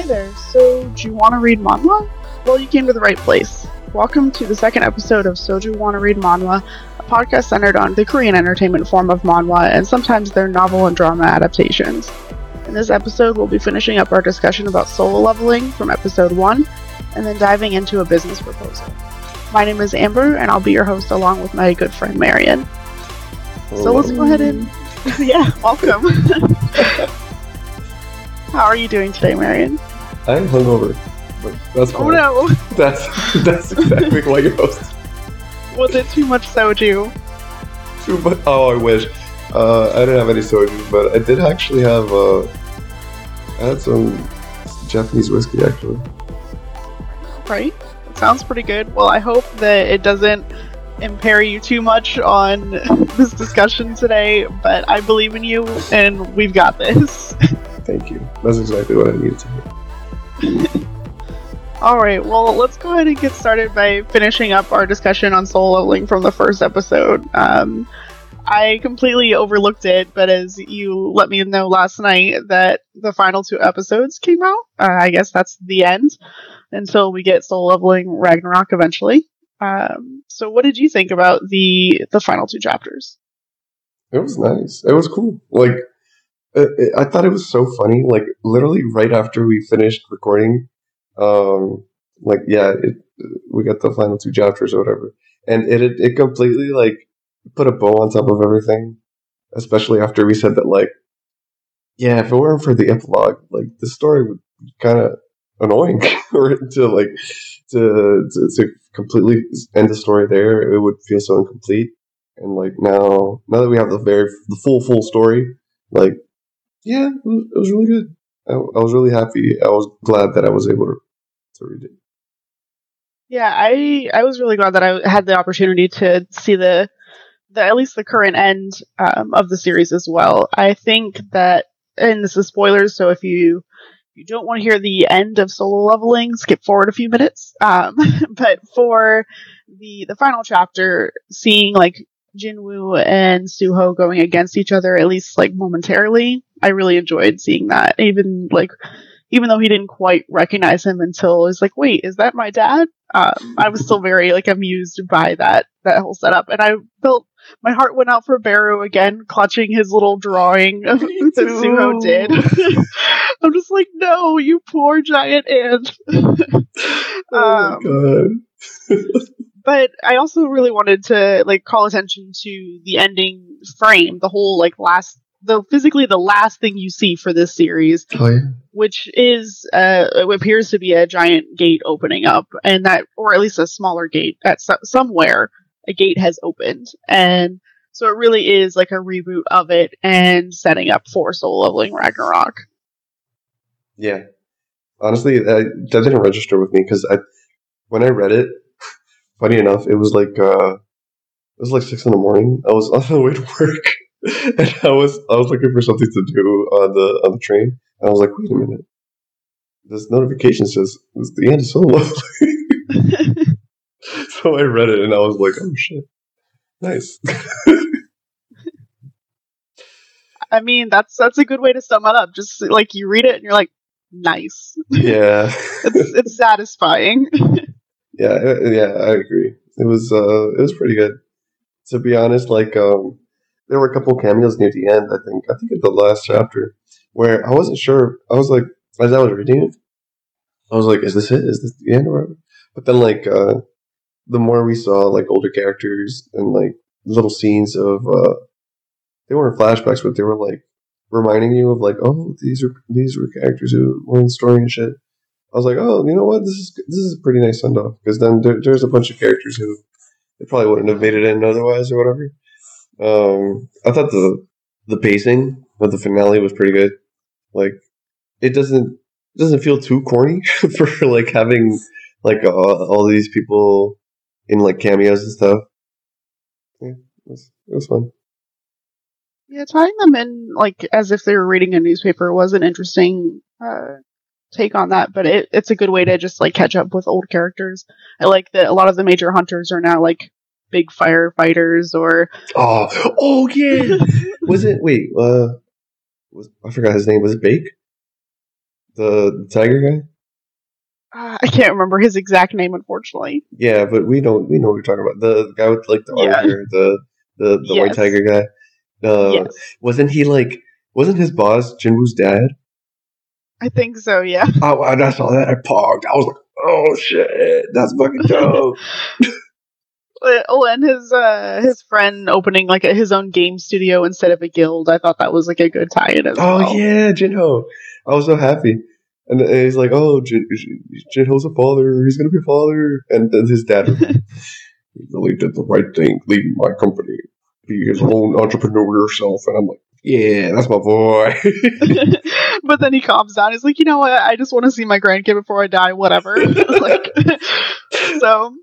Hi there. So, do you want to read manhwa? Well, you came to the right place. Welcome to the second episode of Soju Want to Read Manhwa, a podcast centered on the Korean entertainment form of manhwa and sometimes their novel and drama adaptations. In this episode, we'll be finishing up our discussion about solo leveling from episode 1 and then diving into a business proposal. My name is Amber, and I'll be your host along with my good friend Marion. So let's go ahead and yeah, welcome. How are you doing today, Marion? I'm hungover. But that's Oh fine. no, That's that's exactly why you host. was it too much soju? Too much. Oh, I wish. Uh, I didn't have any soju, but I did actually have. Uh, I had some Japanese whiskey actually. Right? It sounds pretty good. Well, I hope that it doesn't impair you too much on this discussion today, but I believe in you, and we've got this. Thank you. That's exactly what I needed to hear. All right, well, let's go ahead and get started by finishing up our discussion on solo leveling from the first episode. Um, I completely overlooked it, but as you let me know last night that the final two episodes came out, uh, I guess that's the end until we get solo leveling Ragnarok eventually. Um, so, what did you think about the the final two chapters? It was nice. It was cool. Like, I thought it was so funny. Like, literally right after we finished recording, um, like, yeah, it, we got the final two chapters or whatever, and it, it it completely like put a bow on top of everything. Especially after we said that, like, yeah, if it weren't for the epilogue, like the story would be kind of annoying, or to like to, to to completely end the story there, it would feel so incomplete and like now now that we have the very the full full story like yeah it was, it was really good I, I was really happy i was glad that i was able to, to read it Yeah, I I was really glad that I had the opportunity to see the the at least the current end um, of the series as well. I think that, and this is spoilers, so if you you don't want to hear the end of solo leveling, skip forward a few minutes. Um, but for the the final chapter, seeing like Jinwoo and Suho going against each other, at least like momentarily, I really enjoyed seeing that. Even like even though he didn't quite recognize him until he's like, wait, is that my dad? Um, I was still very like amused by that that whole setup, and I felt my heart went out for Beru again, clutching his little drawing of, that Suho did. I'm just like, no, you poor giant ant. oh Um, god but I also really wanted to like call attention to the ending frame, the whole like last, the physically the last thing you see for this series, oh yeah. which is uh, appears to be a giant gate opening up, and that, or at least a smaller gate at so- somewhere, a gate has opened, and so it really is like a reboot of it and setting up for Solo Leveling Ragnarok. yeah. Honestly that, that didn't register with me because i when i read it funny enough it was like uh it was like six in the morning. I was on the way to work and i was i was looking for something to do on the on the train. And i was like wait a minute. This notification says it's the end of solo leveling so i read it and i was like oh shit. Nice. I mean, that's that's a good way to sum it up. Just like you read it and you're like, nice. yeah. It's it's satisfying. yeah yeah i agree. It was uh it was pretty good. To be honest like um there were a couple cameos near the end i think i think at the last chapter where i wasn't sure i was like as i was reading it i was like is this it? Is this the end but then like uh the more we saw like older characters and like little scenes of uh they weren't flashbacks but they were like reminding you of like oh these are these were characters who were in the story and shit. I was like, oh, you know what? This is this is a pretty nice send off because then there, there's a bunch of characters who they probably wouldn't have made it in otherwise or whatever. Um, I thought the the pacing of the finale was pretty good. Like, it doesn't it doesn't feel too corny for like having like all these people in like cameos and stuff. Yeah, it was, it was fun. Yeah, tying them in like as if they were reading a newspaper was an interesting uh, take on that, but it, it's a good way to just like catch up with old characters. I like that a lot of the major hunters are now like big firefighters or Oh, oh yeah. was it? Wait, uh, was I forgot his name? Was it Baek? The, the tiger guy. Uh, I can't remember his exact name, unfortunately. Yeah, but we know we know what you're talking about. The, guy with like the Yeah. armor, the the, the white tiger guy. Uh, yes, Wasn't he like? Wasn't his boss Jinwoo's dad? I think so. Yeah. Oh, when I saw that, I pogged. I was like, "Oh shit, that's fucking dope." Uh, Oh, and his uh his friend opening like a, his own game studio instead of a guild. I thought that was like a good tie-in as oh well. yeah, Jinho. I was so happy. And he's like, "Oh, Jin, Jinho's a father. He's gonna be a father." And then his dad he really did the right thing, leaving my company. Be his own entrepreneur yourself. And I'm like, "Yeah, that's my boy." but then he calms down. He's like, you know what? I just want to see my grandkid before I die. Whatever. like, so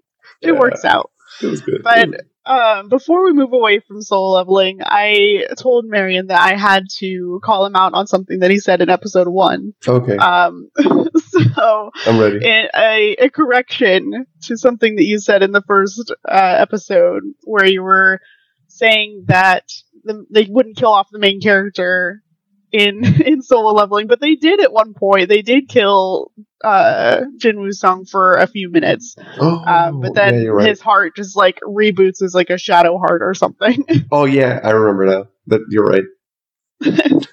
it Yeah. works out. It was good. But um, before we move away from solo leveling, I told Marion that I had to call him out on something that he said in episode one. okay, Um, so I'm ready. in a, a correction to something that you said in the first uh, episode where you were saying that the, they wouldn't kill off the main character in in solo leveling, but they did at one point. They did kill uh Jinwoo Sung for a few minutes, Oh, um, but then yeah, right. his heart just like reboots as like a shadow heart or something. Oh yeah, I remember now. That you're right.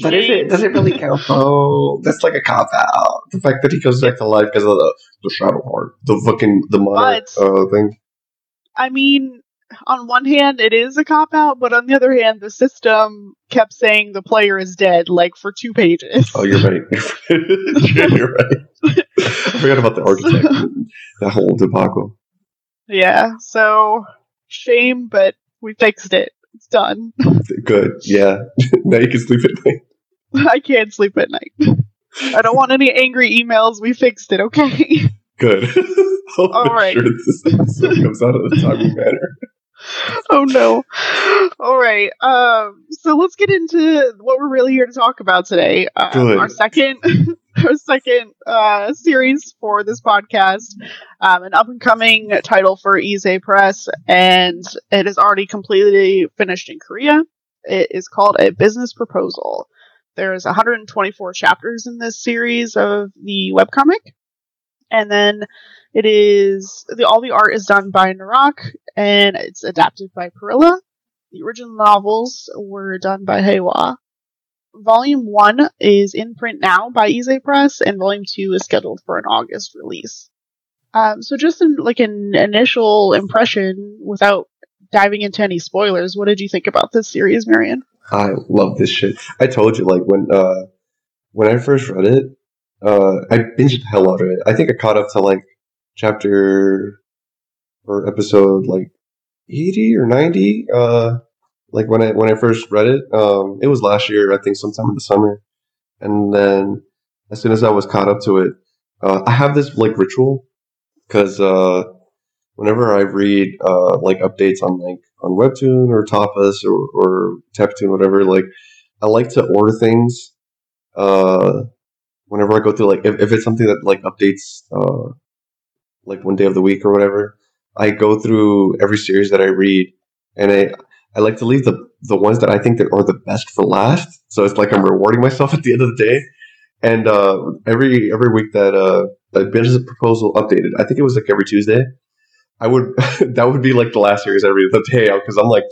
But is it does it really count though? That's like a cop out. The fact that he goes back to life because of the, the shadow heart, the fucking the monarch But- uh, thing. I mean, on one hand, it is a cop out, but on the other hand, the system kept saying the player is dead, like for two pages. Oh, you're right. you're right. I forgot about the architect. that whole debacle. Yeah, so shame, but we fixed it. It's done. Good. Yeah. now you can sleep at night. I can't sleep at night. I don't want any angry emails. We fixed it, okay? Good. I'll All right. sure this episode comes out in a timely manner. oh no. All right. Um so let's get into what we're really here to talk about today. Um, our second our second uh series for this podcast. Um an up and coming title for Ize Press and it is already completely finished in Korea. It is called A Business Proposal. There's 124 chapters in this series of the webcomic. And then it is the all the art is done by Narak and it's adapted by Perilla. The original novels were done by HaeHwa. Volume 1 is in print now by Ize Press, and Volume 2 is scheduled for an August release. Um, so, just in, like an initial impression, without diving into any spoilers, what did you think about this series, Marion? I love this shit. I told you, like when uh when I first read it, uh I binged the hell out of it. I think I caught up to like chapter or episode like eighty or ninety. Uh, like when I when I first read it, um, it was last year. I think sometime in the summer, and then as soon as I was caught up to it, uh, I have this like ritual because uh, whenever I read uh, like updates on like on Webtoon or Tapas or or Tappytoon, whatever, like I like to order things. Whenever I go through like if, if it's something that like updates uh, like one day of the week or whatever, I go through every series that I read, and I I like to leave the the ones that I think that are the best for last. So it's like I'm rewarding myself at the end of the day. And uh, every every week that uh, that business proposal updated, I think it was like every Tuesday. I would that would be like the last series I read the day out because I'm like,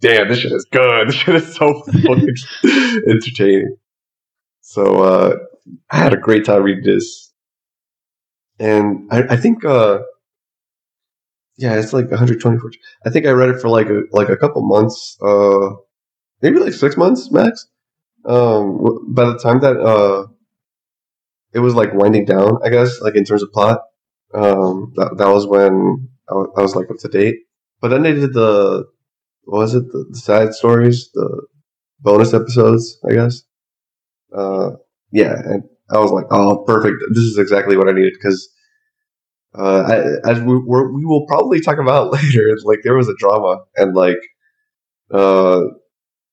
damn, this shit is good. This shit is so fucking entertaining. So uh, I had a great time reading this, and I, I think uh, yeah, it's like 124. I think I read it for like a, like a couple months, uh, maybe like six months max. Um, by the time that uh, it was like winding down, I guess, like in terms of plot, um, that, that was when I was like up to date. But then they did the what was it the, the side stories, the bonus episodes, I guess. Uh, yeah, and I was like, oh, perfect. This is exactly what I needed because uh, I, as we we will probably talk about later, like there was a drama and like uh,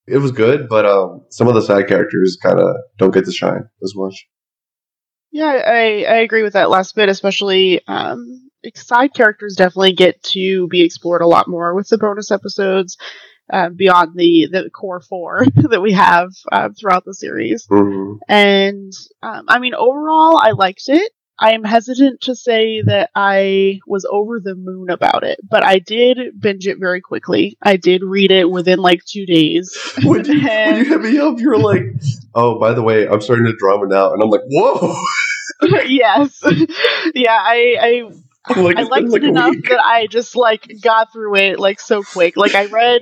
it was good, but um, some of the side characters kind of don't get to shine as much. Yeah, I, I agree with that last bit, especially um, side characters definitely get to be explored a lot more with the bonus episodes. Uh, beyond the the core four that we have uh, throughout the series. Mhm. And um, I mean, overall, I liked it. I am hesitant to say that I was over the moon about it, but I did binge it very quickly. I did read it within like two days. when, you, when you hit me up, you were like, "Oh, by the way, I'm starting to drama now," and I'm like, "Whoa!" yes, yeah, I, I like, I liked like it enough week. that I just like got through it like so quick. Like I read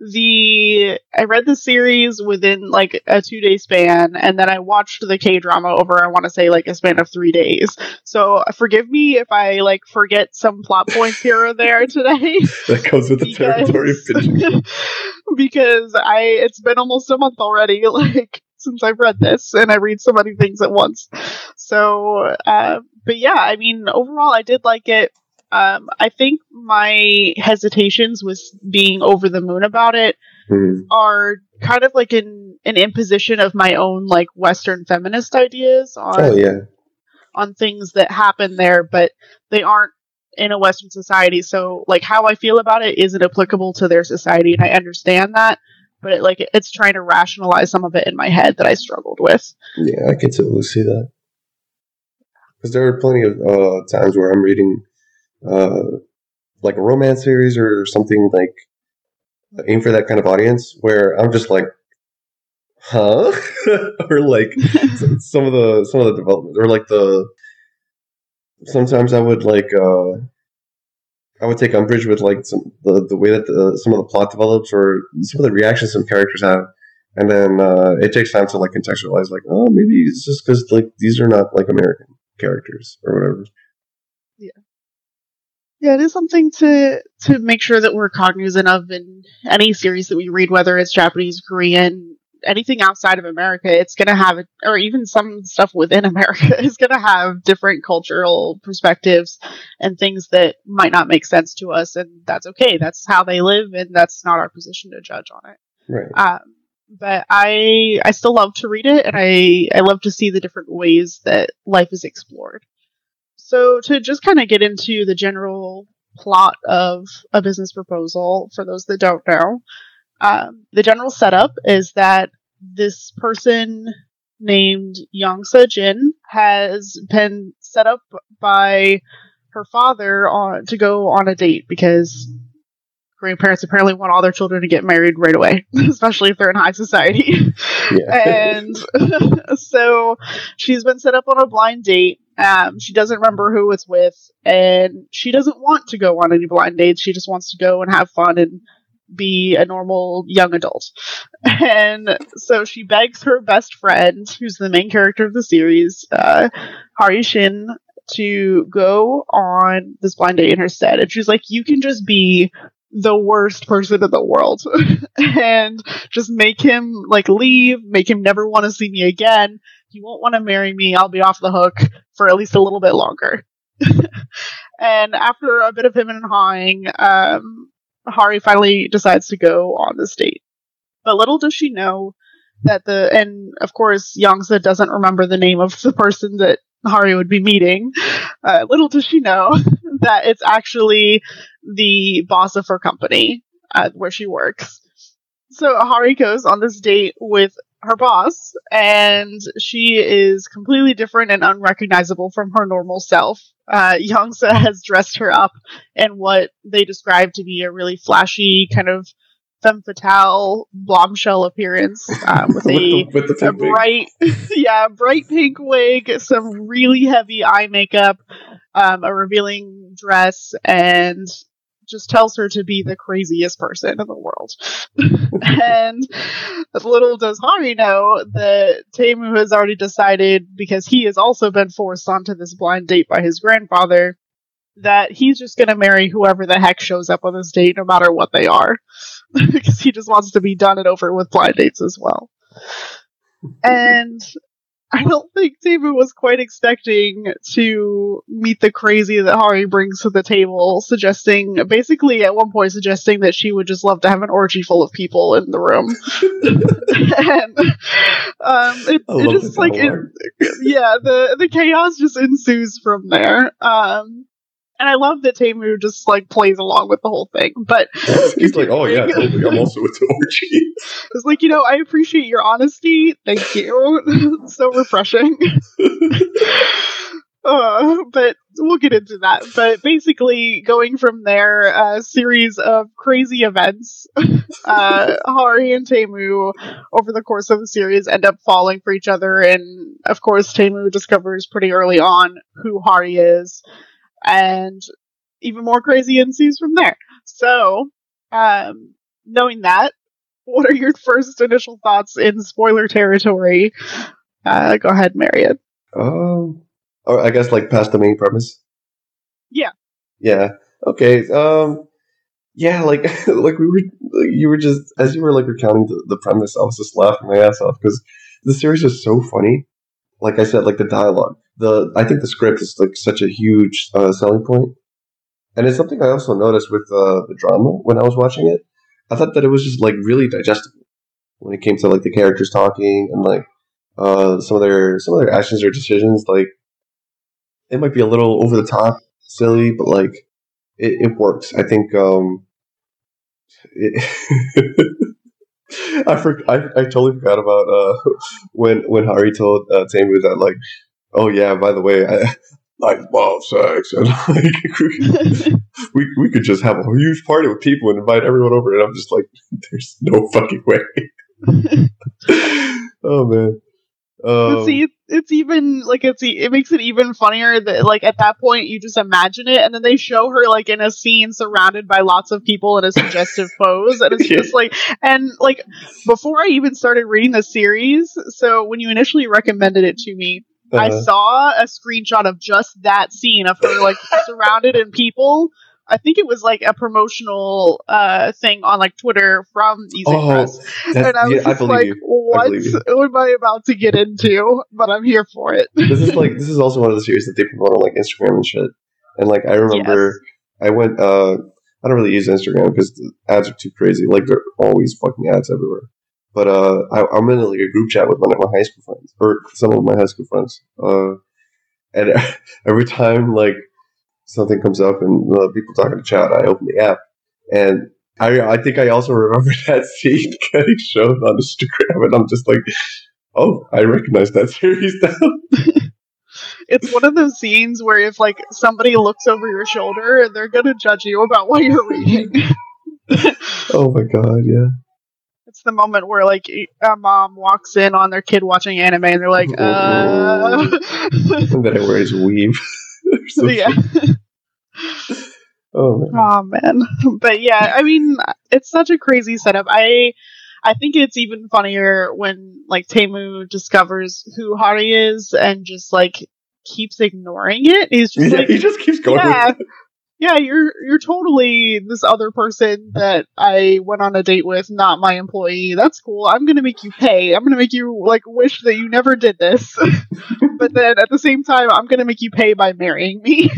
the I read the series within like a two day span, and then I watched the K drama over. I want to say like a span of three days. So forgive me if I like forget some plot points here or there today. That comes with the territory because I it's been almost a month already, like since I've read this, and I read so many things at once. So, uh, but yeah, I mean, overall, I did like it. Um, I think my hesitations with being over the moon about it Mhm. are kind of like an an imposition of my own like Western feminist ideas on Oh yeah, on things that happen there, but they aren't in a Western society. So, like, how I feel about it isn't applicable to their society, and I understand that. But it, like, it's trying to rationalize some of it in my head that I struggled with. yeah, I can totally see that. Because there are plenty of uh, times where I'm reading, uh, like a romance series or something like aim for that kind of audience, where I'm just like, huh, or like some of the some of the development, or like the sometimes I would like uh I would take umbrage with like some the, the way that the, some of the plot develops or some of the reactions some characters have, and then uh, it takes time to like contextualize like oh maybe it's just because like these are not like American characters or whatever. Yeah, Yeah, it is something to to make sure that we're cognizant of in any series that we read, whether it's Japanese, Korean, anything outside of America. It's going to have, or even some stuff within America is going to have different cultural perspectives and things that might not make sense to us, and that's okay. That's how they live, and that's not our position to judge on it. Right. Um, but I I still love to read it, and I I love to see the different ways that life is explored. So to just kind of get into the general plot of a business proposal, for those that don't know, um, the general setup is that this person named Yongsa Jin has been set up by her father on to go on a date because grandparents apparently want all their children to get married right away, especially if they're in high society. Yeah. and so she's been set up on a blind date. Um, she doesn't remember who it's with, and she doesn't want to go on any blind dates. She just wants to go and have fun and be a normal young adult. And so she begs her best friend, who's the main character of the series, uh, Hari Shin, to go on this blind date in her stead. And she's like, You can just be the worst person in the world and just make him like leave, make him never want to see me again. He won't want to marry me. I'll be off the hook for at least a little bit longer. and after a bit of him and hawing, um, Hari finally decides to go on this date. But little does she know that the and of course Yongsa doesn't remember the name of the person that Hari would be meeting. Uh, little does she know that it's actually the boss of her company uh, where she works. So Hari goes on this date with her boss, and she is completely different and unrecognizable from her normal self. Uh, Yongsa has dressed her up in what they describe to be a really flashy kind of femme fatale bombshell appearance uh, with a with the, with the a bright, yeah, bright pink wig, some really heavy eye makeup, um, a revealing dress, and just tells her to be the craziest person in the world. and little does Hari know that Taemu has already decided, because he has also been forced onto this blind date by his grandfather, that he's just going to marry whoever the heck shows up on this date, no matter what they are. because he just wants to be done and over with blind dates as well. And I don't think Taemu was quite expecting to meet the crazy that Hari brings to the table, suggesting, basically at one point suggesting that she would just love to have an orgy full of people in the room. and um, it, it just like, it, yeah, the, the chaos just ensues from there. Um, and I love that Taemu just like plays along with the whole thing. But he's like, "Oh yeah, totally. I'm also with the orgy." It's like you know, I appreciate your honesty. Thank you. so refreshing. Uh, but we'll get into that. But basically, going from there, a series of crazy events. uh, Hari and Taemu, over the course of the series, end up falling for each other, and of course, Taemu discovers pretty early on who Hari is, and even more crazy ensues from there. So, um, knowing that, what are your first initial thoughts in spoiler territory? Uh, go ahead, Marion. Um, or I guess like past the main premise. Yeah. Yeah. Okay. Um. Yeah, like like we were, you were just as you were like recounting the, the premise, I was just laughing my ass off because the series is so funny. Like I said, like the dialogue, the I think the script is like such a huge uh, selling point, and it's something I also noticed with uh, the drama when I was watching it. I thought that it was just like really digestible when it came to like the characters talking and like uh, some of their some of their actions or decisions. Like it might be a little over the top, silly, but like it, it works. I think. Um, it I, for, I I totally forgot about uh, when when Hari told uh, Taemu that like, oh yeah, by the way, I like love sex and like we we could just have a huge party with people and invite everyone over, and I'm just like, there's no fucking way. oh man. Um, see, it's even like it's it makes it even funnier that like at that point you just imagine it, and then they show her like in a scene surrounded by lots of people in a suggestive pose, and it's just like and like before I even started reading the series, so when you initially recommended it to me, I uh-huh. saw a screenshot of just that scene of her like surrounded in people I think it was like a promotional uh, thing on like Twitter from Easy oh, Press, and I was yeah, just I like, you. "What I am I about to get into?" But I'm here for it. this is like this is also one of the series that they promote on like Instagram and shit. And like I remember, yes. I went. uh I don't really use Instagram because the ads are too crazy. Like there are always fucking ads everywhere. But uh, I, am in like a group chat with one of my high school friends, or some of my high school friends. Uh, and every time like something comes up and uh, people talking to chat, I open the app, and I I think I also remember that scene getting shown on Instagram, and I'm just like, oh, I recognize that series now. it's one of those scenes where if like somebody looks over your shoulder, they're gonna judge you about what you're reading. oh my god, yeah. The moment where like a mom walks in on their kid watching anime and they're like, uh. and then I wear his weave. yeah. oh man. oh man. But yeah, I mean, it's such a crazy setup. I I think it's even funnier when like Taemu discovers who Hari is and just like keeps ignoring it. He's just yeah, like he just keeps going. Yeah, yeah, you're you're totally this other person that I went on a date with, not my employee. That's cool. I'm gonna make you pay. I'm gonna make you like wish that you never did this. but then at the same time, I'm gonna make you pay by marrying me.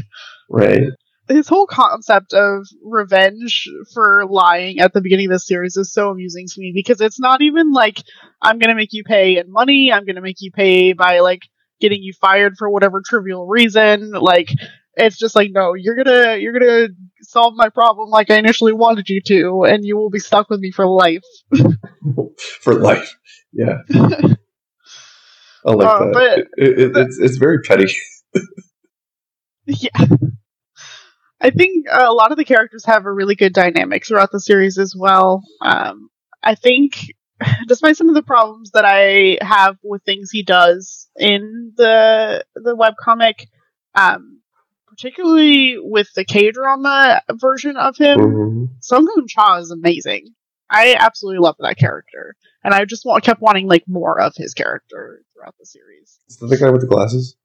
Right. His whole concept of revenge for lying at the beginning of this series is so amusing to me because it's not even like I'm gonna make you pay in money. I'm gonna make you pay by like getting you fired for whatever trivial reason. Like it's just like, no, you're gonna you're gonna solve my problem like I initially wanted you to, and you will be stuck with me for life. for life, yeah. I like uh, that. It, it, it, it's it's very petty. yeah. I think a lot of the characters have a really good dynamic throughout the series as well. Um, I think, despite some of the problems that I have with things he does in the the webcomic, um, particularly with the K drama version of him, mm-hmm. Sung Hoon Cha is amazing. I absolutely love that character, and I just want, kept wanting like more of his character throughout the series. Is that the guy with the glasses?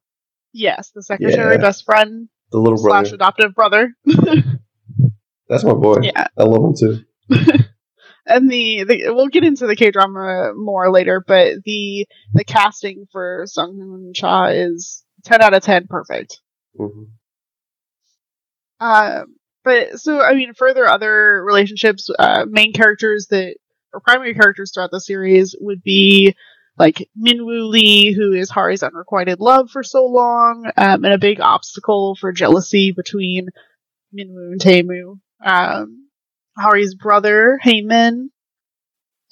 Yes, the secretary, yeah. best friend, the little slash brother. adoptive brother. That's my boy. Yeah, I love him too. and the, the we'll get into the K drama more later, but the the casting for Sung Hoon Cha is ten out of ten perfect. Mm-hmm. Uh, but so I mean, further other relationships, uh, main characters that or primary characters throughout the series would be like Minwoo Lee, who is Hari's unrequited love for so long, um, and a big obstacle for jealousy between Minwoo and Taemu. Um, Hari's brother, Heyman.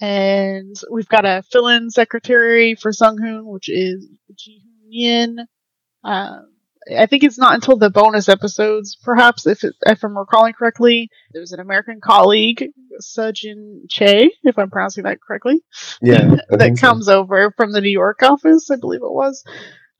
And we've got a fill-in secretary for Sunghoon, which is Ji Hoon Yin. Um, I think it's not until the bonus episodes, perhaps, if it, if I'm recalling correctly. There was an American colleague, Sejin Che, if I'm pronouncing that correctly. Yeah, that comes so. over from the New York office, I believe it was.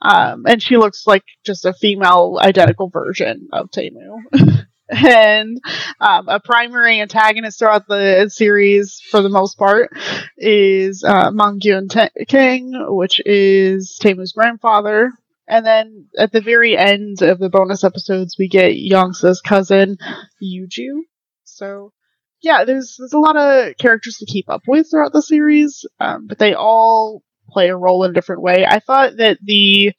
Um, and she looks like just a female identical version of Taemu. and um, a primary antagonist throughout the series, for the most part, is uh, Mangyun Kang, which is Taemu's grandfather. And then at the very end of the bonus episodes, we get Youngsa's cousin, Yuju. So, yeah, there's there's a lot of characters to keep up with throughout the series, um, but they all play a role in a different way. I thought that the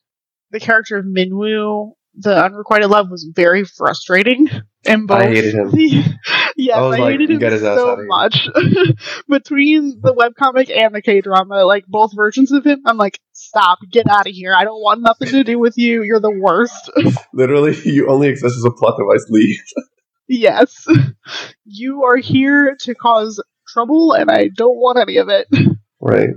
the character of Minwoo the unrequited love was very frustrating in both. I hated him. yes, I, I like, hated him so much. Between the webcomic and the K drama, like both versions of him, I'm like, stop, get out of here. I don't want nothing to do with you. You're the worst. Literally, you only exist as a plot device. Leave. yes, you are here to cause trouble, and I don't want any of it. Right.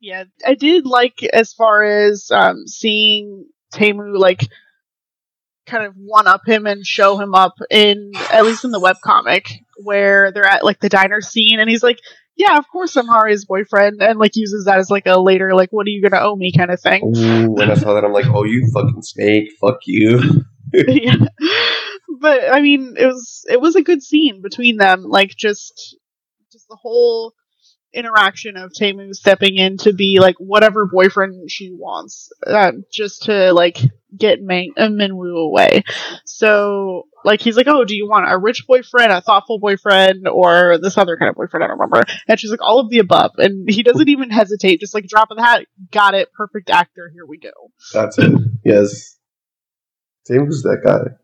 Yeah, I did like as far as um, seeing Taemu like kind of one up him and show him up in at least in the web comic where they're at like the diner scene and he's like yeah of course i'm hari's boyfriend and like uses that as like a later like what are you gonna owe me? kind of thing. Ooh, when i saw that i'm like oh you fucking snake fuck you. Yeah. But i mean it was it was a good scene between them like just just the whole interaction of Taemu stepping in to be like whatever boyfriend she wants, uh, just to like get Min- uh, Minwoo away. So like he's like, oh, do you want a rich boyfriend, a thoughtful boyfriend, or this other kind of boyfriend? I don't remember. And she's like, all of the above, and he doesn't even hesitate, just like drop of the hat, got it, perfect actor, here we go. That's it. Yes, Taemu's that guy.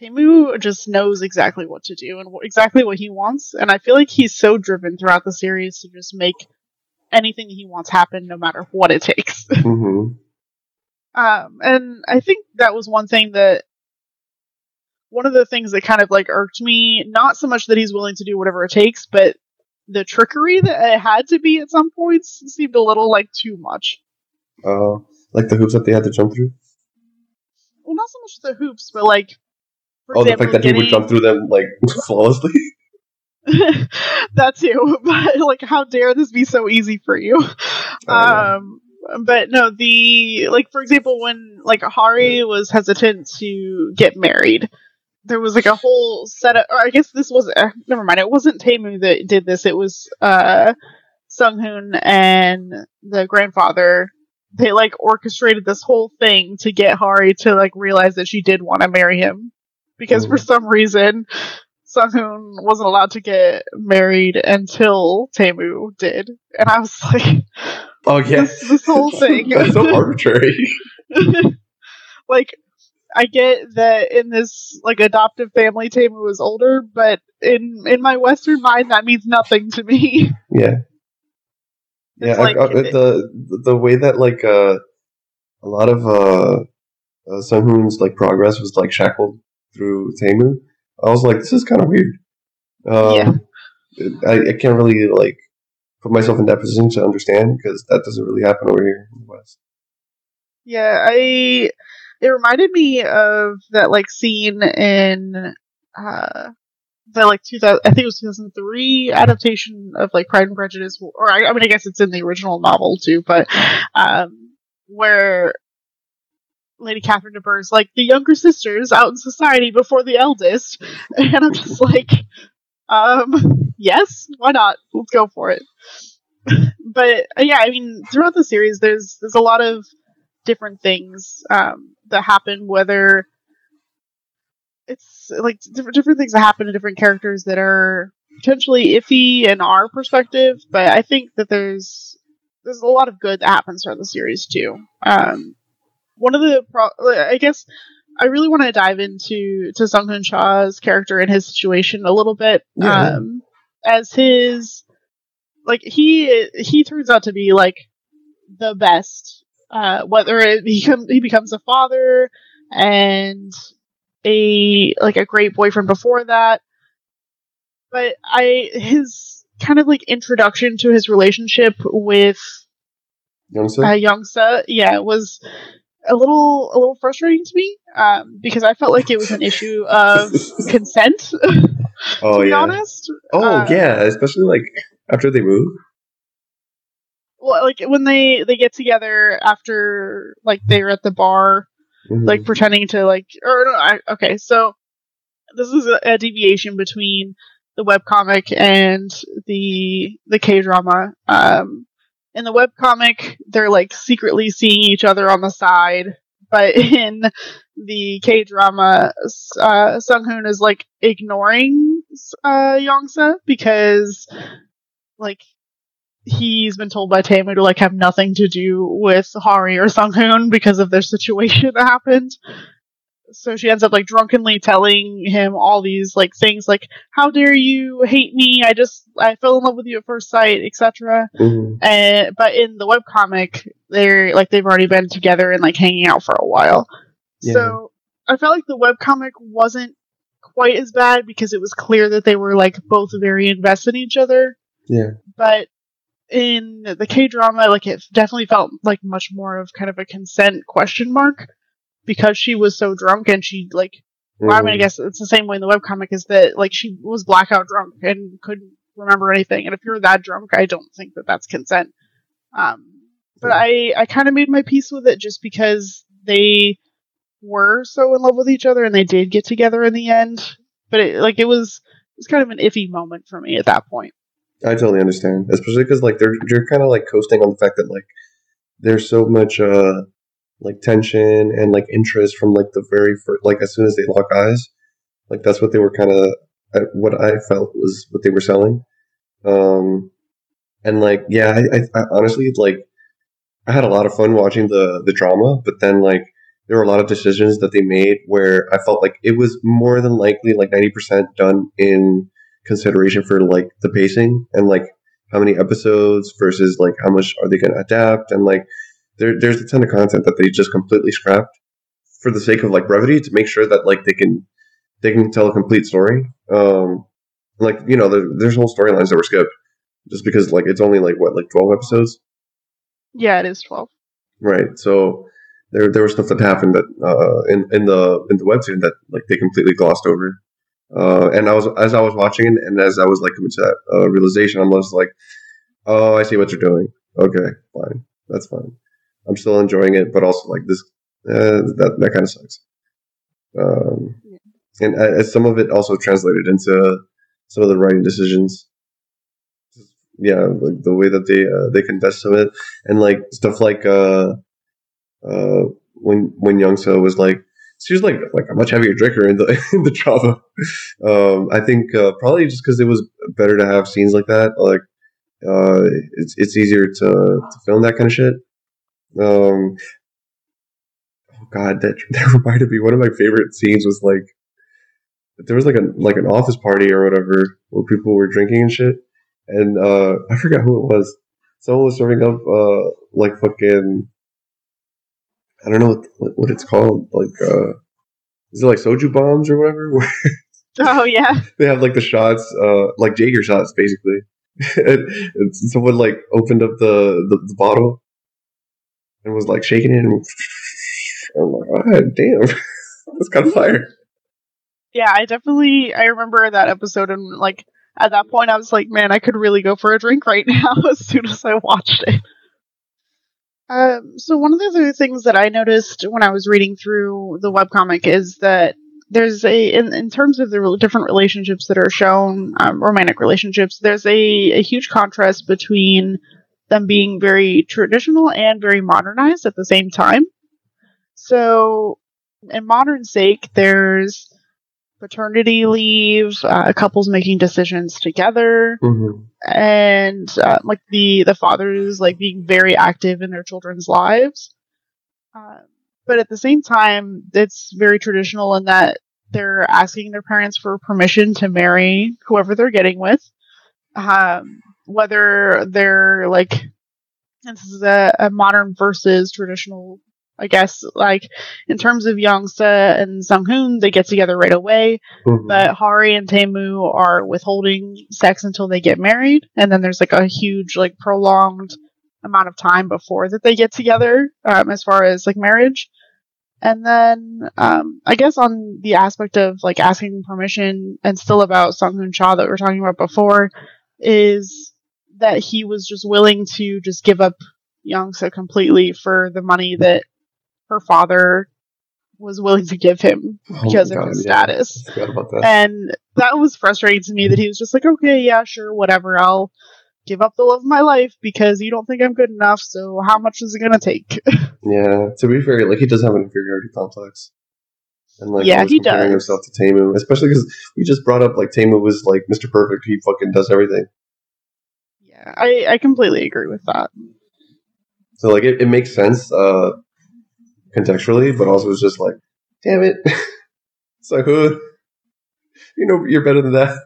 Taemu just knows exactly what to do and exactly what he wants, and I feel like he's so driven throughout the series to just make anything he wants happen, no matter what it takes. Mm-hmm. Um, and I think that was one thing that one of the things that kind of like irked me. Not so much that he's willing to do whatever it takes, but the trickery that it had to be at some points seemed a little like too much. Oh, uh, like the hoops that they had to jump through. Well, not so much the hoops, but like for oh, example, the fact that getting... he would jump through them like flawlessly. that too, but like, how dare this be so easy for you? Oh, um, but no, the like, for example, when like Hari was hesitant to get married, there was like a whole set of. Or I guess this was uh, never mind. It wasn't Taemu that did this. It was uh, Sunghoon and the grandfather they like orchestrated this whole thing to get Hari to like realize that she did want to marry him because for some reason Sunghoon wasn't allowed to get married until Taemu did, and I was like, "Oh yeah, this, this whole thing that's so arbitrary." like, I get that in this like adoptive family, Taemu was older, but in in my Western mind, that means nothing to me. Yeah, yeah. Like, I, I, the the way that like uh, a lot of uh, uh like progress was like shackled through Taemu, I was like, this is kind of weird. Um, yeah. I, I can't really like put myself in that position to understand because that doesn't really happen over here in the West. Yeah, I. It reminded me of that like scene in uh, the like 2000 I think it was 2003 adaptation of like Pride and Prejudice or I, I mean I guess it's in the original novel too but um where Lady Catherine de Bourgh's like the younger sisters out in society before the eldest, and I'm just like, um, yes, why not? Let's go for it. but uh, yeah, I mean, throughout the series, there's there's a lot of different things um, that happen, whether it's like different different things that happen to different characters that are potentially iffy in our perspective, but I think that there's there's a lot of good that happens throughout the series too. Um, one of the pro- I guess I really want to dive into to Sunghoon Cha's character and his situation a little bit. Yeah. Um, as his like he he turns out to be like the best. Uh, whether it, he com- he becomes a father and a like a great boyfriend before that. But I his kind of like introduction to his relationship with Youngsa? uh, Youngsa, yeah, was a little a little frustrating to me um, because I felt like it was an issue of consent. oh to be yeah. honest, Oh uh, yeah, especially like after they move. well, like when they they get together after like they were at the bar, Mhm. like pretending to like or no, I, okay, so this is a, a deviation between the webcomic and the the K drama. Um, in the webcomic, they're like secretly seeing each other on the side, but in the K drama, uh, Sung Hoon is like ignoring uh, Yongsa because like he's been told by Taemu to like have nothing to do with Hari or Sung Hoon because of their situation that happened. So she ends up like drunkenly telling him all these like things like, "How dare you hate me? I just I fell in love with you at first sight, etc." Mhm. And but in the webcomic, they're like they've already been together and like hanging out for a while. Yeah. So I felt like the webcomic wasn't quite as bad because it was clear that they were like both very invested in each other. Yeah. But in the K drama, like it definitely felt like much more of kind of a consent question mark because she was so drunk and she like well, I mean, I Mhm. guess it's the same way in the webcomic is that like she was blackout drunk and couldn't remember anything. And if you're that drunk, I don't think that that's consent. Um, but Yeah. I I kind of made my peace with it just because they were so in love with each other and they did get together in the end. But it, like it was it was kind of an iffy moment for me at that point. I totally understand, especially because like they're you're kind of like coasting on the fact that like there's so much uh like tension and like interest from like the very first like as soon as they lock eyes, like that's what they were kind of what I felt was what they were selling. Um, and like yeah, I, I, I honestly like I had a lot of fun watching the the drama, but then like there were a lot of decisions that they made where I felt like it was more than likely like ninety percent done in consideration for like the pacing and like how many episodes versus like how much are they going to adapt and like there, there's a ton of content that they just completely scrapped for the sake of like brevity to make sure that like they can they can tell a complete story um like you know there, there's whole storylines that were skipped just because like it's only like what like 12 episodes Yeah, it is twelve. right so there there was stuff that happened that uh in in the in the webtoon that like they completely glossed over uh, and I was as I was watching it, and as I was like coming to that uh, realization, I'm just like, oh, I see what you're doing. Okay, fine, that's fine. I'm still enjoying it, but also like this, uh, that that kind of sucks. Um, and uh, some of it also translated into some of the writing decisions. Yeah, like the way that they uh, they contest some of it, and like stuff like uh, uh, when when Youngso was like she was like like a much heavier drinker in the in the drama. Um, I think uh, probably just because it was better to have scenes like that. Like uh, it's it's easier to, to film that kind of shit. Um, oh god, that that reminded me. One of my favorite scenes was like there was like a like an office party or whatever where people were drinking and shit, and uh, I forgot who it was. Someone was serving up uh, like fucking I don't know what, what, it's called. Like, uh, is it like soju bombs or whatever? Oh yeah. they have like the shots, uh, like Jaeger shots, basically. and, and someone like opened up the, the, the bottle and was like shaking it, and I'm like, oh damn, that's kind of fire. Yeah, I definitely I remember that episode and like at that point I was like, man, I could really go for a drink right now as soon as I watched it. Um, so one of the other things that I noticed when I was reading through the webcomic is that there's a in, in terms of the different relationships that are shown, um, romantic relationships, there's a, a huge contrast between them being very traditional and very modernized at the same time. So in modern sake, there's paternity leave, uh, couples making decisions together, Mm-hmm. and uh, like the the fathers like being very active in their children's lives. Um, but at the same time, it's very traditional in that they're asking their parents for permission to marry whoever they're getting with, um, whether they're like. This is a, a modern versus traditional I guess like in terms of Youngsa and Sunghoon, they get together right away. Mhm. But Hari and Taemu are withholding sex until they get married, and then there's like a huge, like prolonged amount of time before that they get together, um, as far as like marriage. And then um, I guess on the aspect of like asking permission and still about Sunghoon Cha that we are talking about before is that he was just willing to just give up Youngsa completely for the money that her father was willing to give him Oh because of God, his yeah. status. I forgot about that. And that was frustrating to me that he was just like, okay, yeah, sure, whatever. I'll give up the love of my life because you don't think I'm good enough. So how much is it gonna take? Yeah, to be fair, like he does have an inferiority complex, and like Yeah, he does. himself to Taemu, especially because we just brought up like Taemu was like Mr. Perfect. He fucking does everything. I, I completely agree with that. So like it, it makes sense uh contextually, but also it's just like, damn it, so who? You know, you're better than that.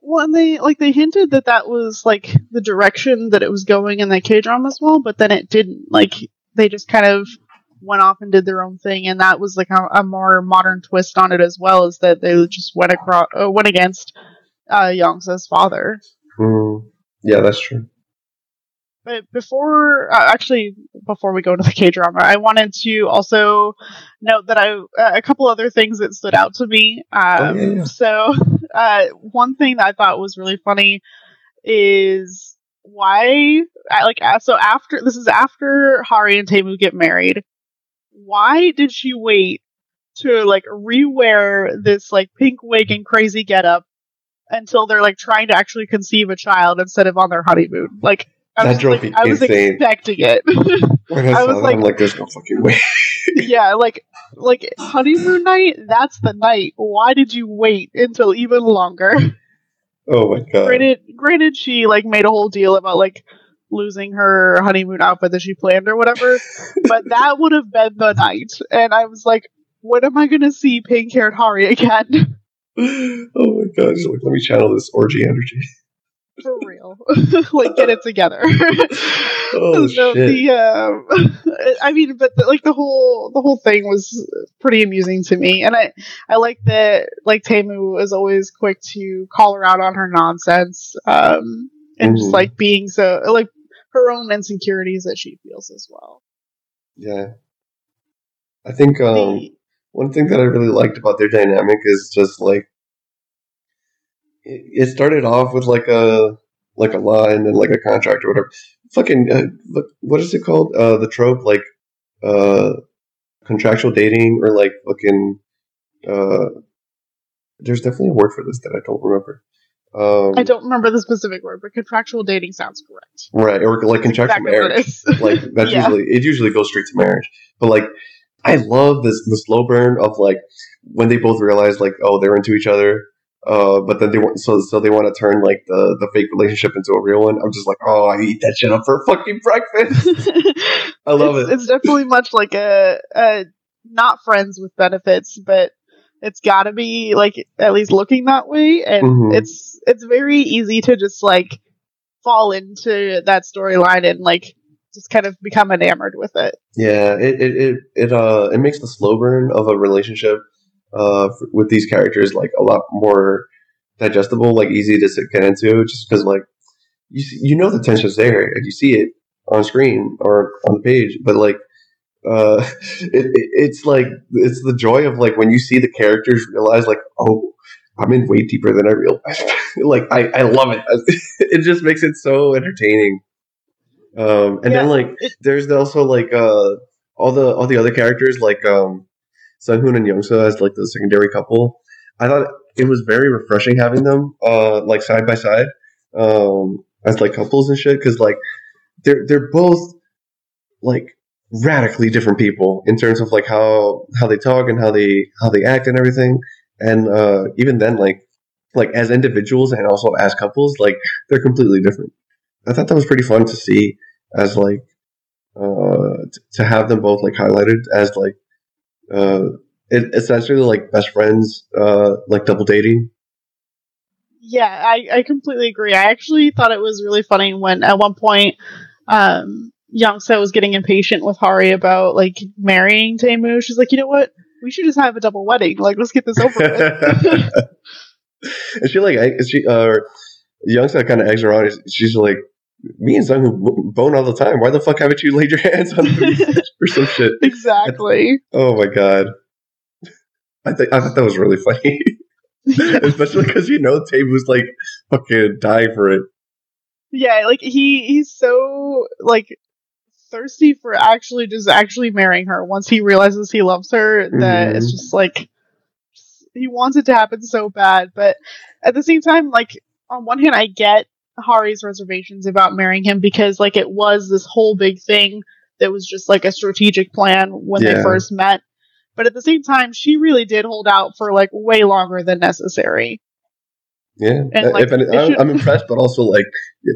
Well, and they like they hinted that that was like the direction that it was going in the K drama as well, but then it didn't. Like they just kind of went off and did their own thing, and that was like a, a more modern twist on it as well. Is that they just went across, uh, went against uh, father. Mm, yeah, that's true. But before, uh, actually, before we go to the K drama, I wanted to also note that I uh, a couple other things that stood out to me. Um, Oh, yeah, yeah. So, uh, one thing that I thought was really funny is why, I- like, uh, so after this is after Hari and Taemu get married. Why did she wait to like rewear this like pink wig and crazy getup until they're like trying to actually conceive a child instead of on their honeymoon? Like. I That was, drove like, me I was insane. expecting it. When I, I saw was that, like- I'm like, there's no fucking way. yeah, like like honeymoon night, that's the night. Why did you wait until even longer? Oh my god. granted granted she like made a whole deal about like losing her honeymoon outfit that she planned or whatever, but that would have been the night. And I was like, when am I gonna see pink haired Hari again? oh my god. Just like, let me channel this orgy energy. For real. like get it together. Oh, shit. the um I mean but the, like the whole the whole thing was pretty amusing to me and I I like that like Taemu is always quick to call her out on her nonsense um and just Mhm. like being so like her own insecurities that she feels as well. Yeah. I think um The- one thing that I really liked about their dynamic is just like it, it started off with like a like a line and like a contract or whatever. Fucking uh, what is it called? Uh, the trope like uh, contractual dating or like fucking. Uh, there's definitely a word for this that I don't remember. Um, I don't remember the specific word, but contractual dating sounds correct. right or like contractual Exactly marriage. like that's Yeah. usually it usually goes straight to marriage but like i love this the slow burn of like when they both realize like oh they're into each other uh but then they want so so they want to turn like the the fake relationship into a real one. I'm just like oh i eat that shit up for fucking breakfast. I love it's, it. It's definitely much like a, a not friends with benefits, but it's got to be like at least looking that way, and Mhm. it's it's very easy to just like fall into that storyline and like just kind of become enamored with it. yeah it it it, it uh it makes the slow burn of a relationship uh with these characters like a lot more digestible like easy to get into just because like you you know the tension's there and you see it on screen or on the page but like uh it, it, it's like it's the joy of like when you see the characters realize like oh i'm in way deeper than i realized. Like i i love it. It just makes it so entertaining um and then like there's also like uh all the all the other characters like um Sunghoon and Youngsa as like the secondary couple. I thought it was very refreshing having them uh like side by side um as like couples and shit because like they're they're both like radically different people in terms of like how how they talk and how they how they act and everything. And uh even then like like as individuals and also as couples like they're completely different i thought that was pretty fun to see as like uh t- to have them both like highlighted as like uh it, essentially like best friends uh like double dating Yeah, I, I completely agree. I actually thought it was really funny when at one point um, Youngsa was getting impatient with Hari about like marrying Taemu, she's like, you know what? We should just have a double wedding. Like, let's get this over with. and she like she uh Youngsa kind of eggs her on. She's like, me and Sung Hoon all the time. Why the fuck haven't you laid your hands on me or some shit? exactly. Oh my god. I think I thought that was really funny, especially because you know Tabe was like fucking dying for it. Yeah, like he he's so like thirsty for actually just actually marrying her once he realizes he loves her that Mhm. it's just like he wants it to happen so bad but at the same time like on one hand I get Hari's reservations about marrying him because like it was this whole big thing that was just like a strategic plan when they first met but at the same time she really did hold out for like way longer than necessary Yeah, And, like, if any, it I'm, should- I'm impressed, but also like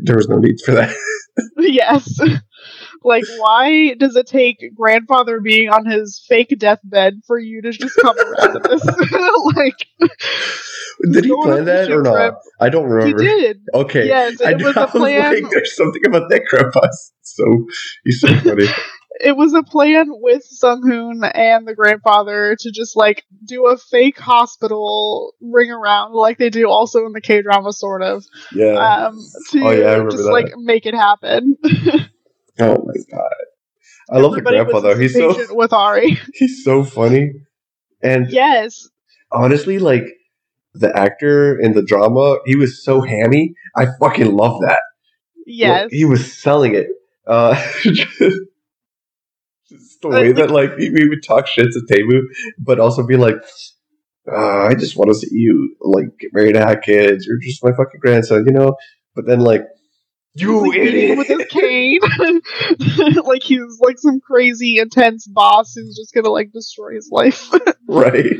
there was no need for that. yes. Like, why does it take grandfather being on his fake deathbed for you to just come around to this? like, Did he plan that or not? I don't remember. he did. Okay, Yes, I, it was I a plan. like, there's something about that grandpa. So he's so funny. It was a plan with Sung Hoon and the grandfather to just like do a fake hospital ring around, like they do also in the K drama, sort of, Yeah. um, to Oh, yeah, I remember just that. like make it happen. Oh my god. I love the Everybody grandpa though. He's so with Ari. he's so funny. And yes, honestly, like the actor in the drama, he was so hammy. I fucking love that. yes. Like, he was selling it. Uh, just the way that like he, he would talk shit to Taemu, but also be like, uh, "I just want to see you like get married and have kids. You're just my fucking grandson, you know." But then like, you like idiot. with his cane. like he's like some crazy intense boss who's just gonna like destroy his life. right?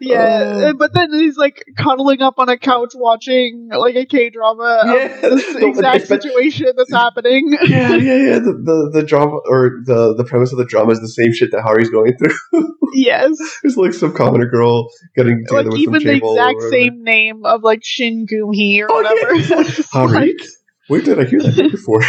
yeah, Uh, but then he's like cuddling up on a couch watching like a K drama Yeah, of this exact situation that's happening. yeah, yeah, yeah. The, the the drama or the the premise of the drama is the same shit that Hari's going through. yes, it's like some commoner girl getting together like with even the exact same name of like Shin Gumi or Oh, whatever. Just like- Where did I hear that name before?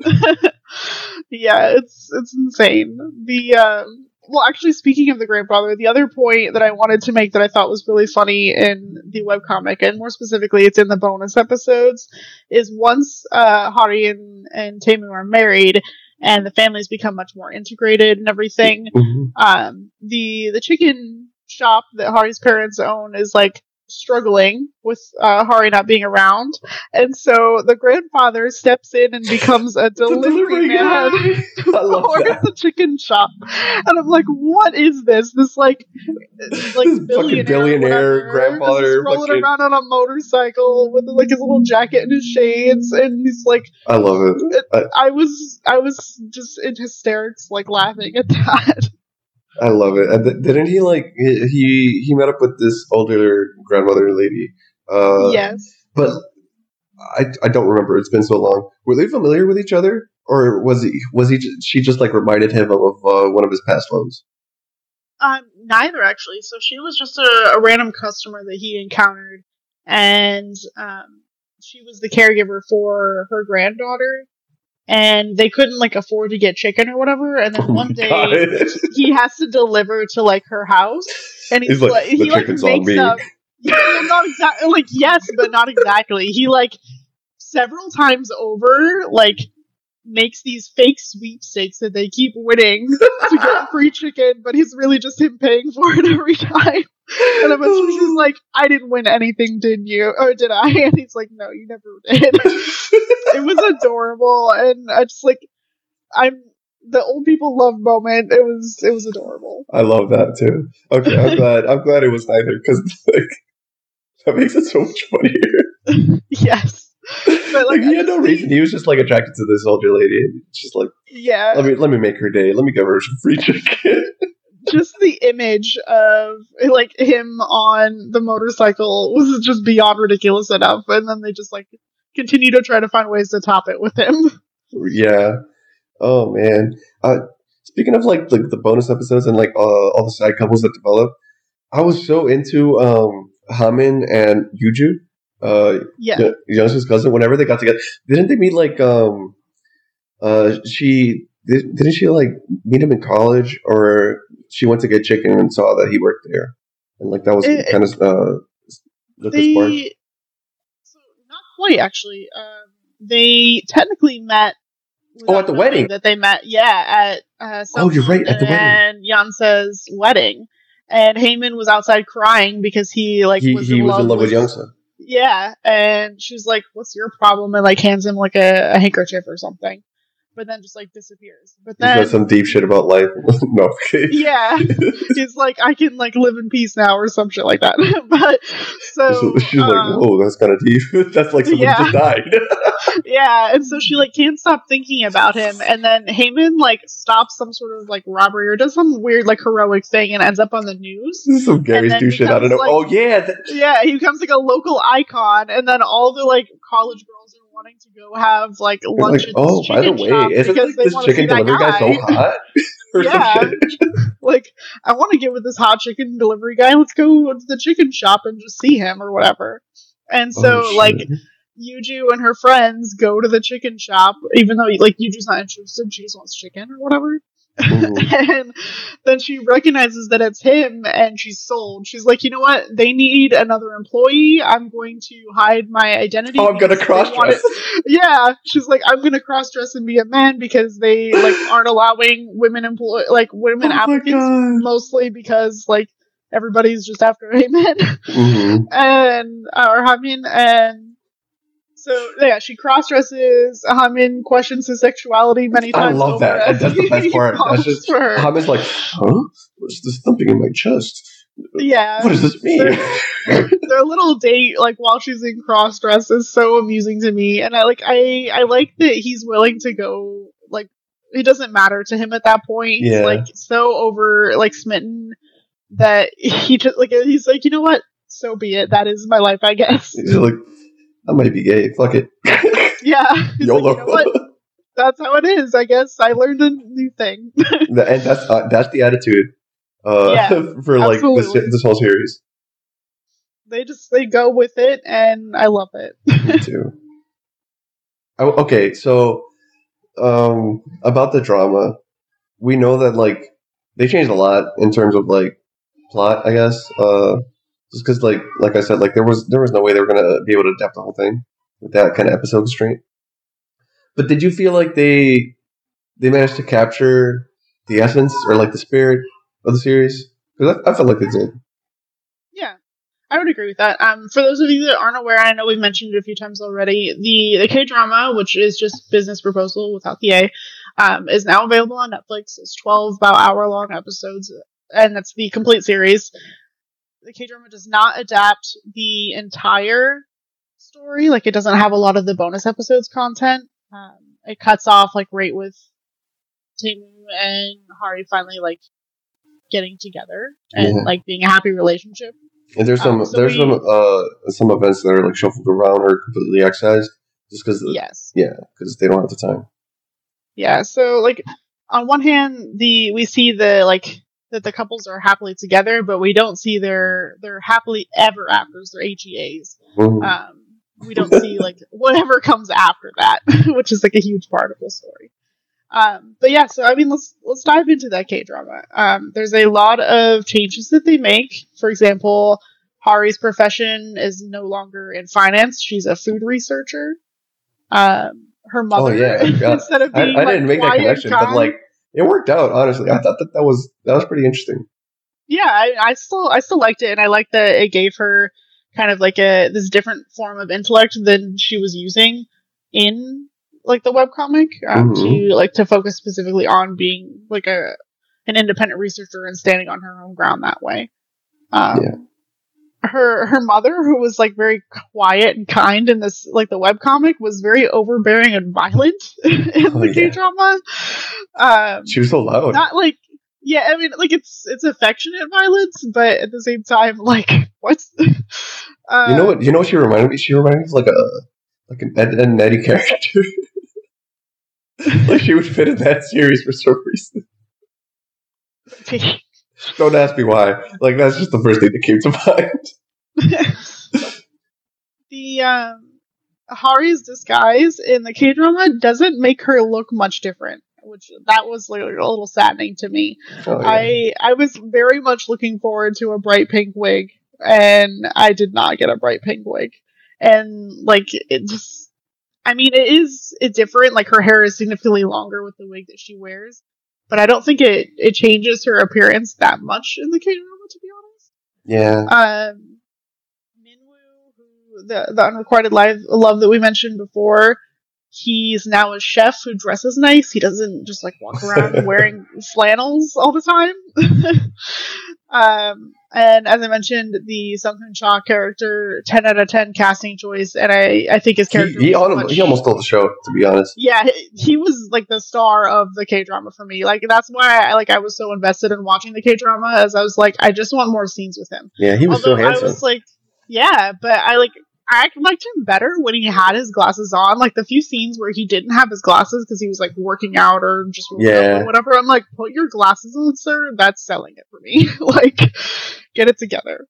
yeah, it's it's insane. The um, well, actually, speaking of the grandfather, the other point that I wanted to make that I thought was really funny in the webcomic, and more specifically, it's in the bonus episodes, is once uh, Hari and and Taemu are married and the families become much more integrated and everything. Um, the the chicken shop that Hari's parents own is like struggling with uh, Hari not being around, and so the grandfather steps in and becomes a delivery, man. For that. the chicken shop, and I'm like, what is this? This like, like This billionaire, billionaire grandfather rolling fucking- around on a motorcycle with like his little jacket and his shades, and he's like, I love it. I was, I was just in hysterics, like laughing at that. I love it. Didn't he like he he- met up with this older grandmother lady? Uh, yes. But I I don't remember. It's been so long. Were they familiar with each other, or was he was he she just like reminded him of, uh, one of his past loves? Um, neither actually. So she was just a, a random customer that he encountered, and um, she was the caregiver for her granddaughter, and they couldn't like afford to get chicken or whatever. And then Oh one day God. he has to deliver to like her house, and he's, He's like, like, "The he like makes me." up. Yeah, not exactly. Like yes, but not exactly. He like several times over, like makes these fake sweepstakes that they keep winning to get free chicken, but he's really just him paying for it every time. And I'm sure she's like, I didn't win anything, did you? Or did I? And he's like, No, you never did. it was adorable, and I just like, I'm the old people love moment. It was it was adorable. I love that too. Okay, I'm glad. I'm glad it was neither because like that makes it so much funnier. Yes, but Like like, he had no reason. He was just like attracted to this older lady. Just like yeah, let me let me make her day. Let me give her some free chicken. Just the image of like him on the motorcycle was just beyond ridiculous enough, and then they just like continue to try to find ways to top it with him. yeah. Oh man. Uh, speaking of like the, the bonus episodes and like uh, all the side couples that develop, I was so into um Hamin and Yuju, uh, Yeah, Y- Youngsa's cousin. Whenever they got together, didn't they meet like um uh, she did, didn't she like meet him in college, or she went to get chicken and saw that he worked there, and like that was It- kind of uh, the they so not quite actually. Um, they technically met. Oh, at the wedding. That they met, yeah, at uh, Oh, you're right, at the wedding. and Youngsa's wedding, and Hamin was outside crying because he like He, was, he in was love in love with Youngsa. Yeah, and she's like, "What's your problem?" and like hands him like a, a handkerchief or something, but then just like disappears. But He then some deep shit about life. no, okay. yeah, he's like, "I can like live in peace now" or some shit like that. but so So she's like, um, "Whoa, that's kind of deep. that's like someone yeah. just died." yeah, and so she like can't stop thinking about him, and then Hamin like stops some sort of like robbery or does some weird like heroic thing and ends up on the news. this is some Gary then Stu shit. I don't know. becomes, oh yeah, that, Yeah, he becomes like a local icon, and then all the like college girls wanting to go have like lunch. like, at this oh, by the way, shop isn't because like this chicken delivery guy so hot? Yeah. like, I want to get with this hot chicken delivery guy. Let's go to the chicken shop and just see him or whatever. And so, Oh, like. Yuju and her friends go to the chicken shop, even though like Yuju's not interested. She just wants chicken or whatever. Mhm. and then she recognizes that it's him and she's sold. She's like, you know what? They need another employee. I'm going to hide my identity. Oh, I'm gonna cross dress. Yeah. She's like, I'm gonna cross dress and be a man because they like aren't allowing women employ like women Oh applicants mostly because like everybody's just after a man Mhm. and or Hamin and so yeah, she cross dresses. Hamin questions his sexuality many I times. I love that. That's the best part. That's just for her. Hamin's like, huh? What's this thumping in my chest? yeah. What does this mean? their little date like while she's in cross dress is so amusing to me and i like i i like that he's willing to go like it doesn't matter to him at that point he's Yeah. like so over like smitten that he just like he's like you know what so be it that is my life i guess He's like, I might be gay. Fuck it. yeah He's like, YOLO. "You know that's how it is i guess i learned a new thing and that's uh, that's the attitude uh, Yeah, for like this, this whole series. they just they go with it and i love it Me too. Oh, okay, so um, about the drama, we know that like they changed a lot in terms of like plot. I guess uh, just because like like I said, like there was there was no way they were gonna be able to adapt the whole thing with that kind of episode constraint. But did you feel like they they managed to capture the essence or like the spirit of the series? Because I, I felt like they did. Yeah, I would agree with that. Um, for those of you that aren't aware, I know we've mentioned it a few times already. The the K drama, which is just Business Proposal without the A, um, is now available on Netflix. It's twelve about hour long episodes, and that's the complete series. The K drama does not adapt the entire story; like it doesn't have a lot of the bonus episodes content. Um, it cuts off like right with Taemu and Hari finally like getting together and Yeah. like being a happy relationship. And there's some Um, so there's we- some uh some events that are like shuffled around or completely excised just because Yes. yeah because they don't have the time. Yeah. So like on one hand, the we see the like that the couples are happily together, but we don't see their their happily ever afters, their HEAs. Mhm. Um, we don't see like whatever comes after that, which is like a huge part of the story. Um, but yeah, so I mean, let's let's dive into that K drama. Um, there's a lot of changes that they make. For example, Hari's profession is no longer in finance; she's a food researcher. Um, her mother, Oh, yeah, I instead of I, being I didn't make that connection, but like it worked out. Honestly, I thought that that was that was pretty interesting. yeah, I, I still I still liked it, and I liked that it gave her kind of like a this different form of intellect than she was using in like the webcomic um, to like to focus specifically on being like a an independent researcher and standing on her own ground that way. Um, Yeah. Her her mother, who was like very quiet and kind in this like the webcomic, was very overbearing and violent in Oh, the yeah. K drama. Um, She was alone not like yeah i mean like it's it's affectionate violence but at the same time like what's uh, you know what? You know what she reminded me? She reminded me of like a like an Ed, and Eddie character. like she would fit in that series for some reason. Don't ask me why. Like that's just the first thing that came to mind. the um Hari's disguise in the K drama doesn't make her look much different, which that was like a little saddening to me. Oh, yeah. I I was very much looking forward to a bright pink wig, and I did not get a bright pink wig. And like it just, I mean, it is it's different. Like her hair is significantly longer with the wig that she wears, but I don't think it it changes her appearance that much in the K drama, to be honest. yeah. Um, Minwoo, who the the unrequited live love that we mentioned before, he's now a chef who dresses nice. He doesn't just like walk around wearing flannels all the time. um, and as I mentioned, the Sung Hoon Cha character, ten out of ten casting choice, and I I think his character he, was almost, much- he almost stole the show, to be honest. yeah, he, he was like the star of the K drama for me. Like that's why I like I was so invested in watching the K drama, as I was like, I just want more scenes with him. Yeah, he was Although so handsome. I was like, yeah, but I like I liked him better when he had his glasses on. Like the few scenes where he didn't have his glasses because he was like working out or just Yeah. whatever. I'm like, put your glasses on, sir. That's selling it for me. like, get it together.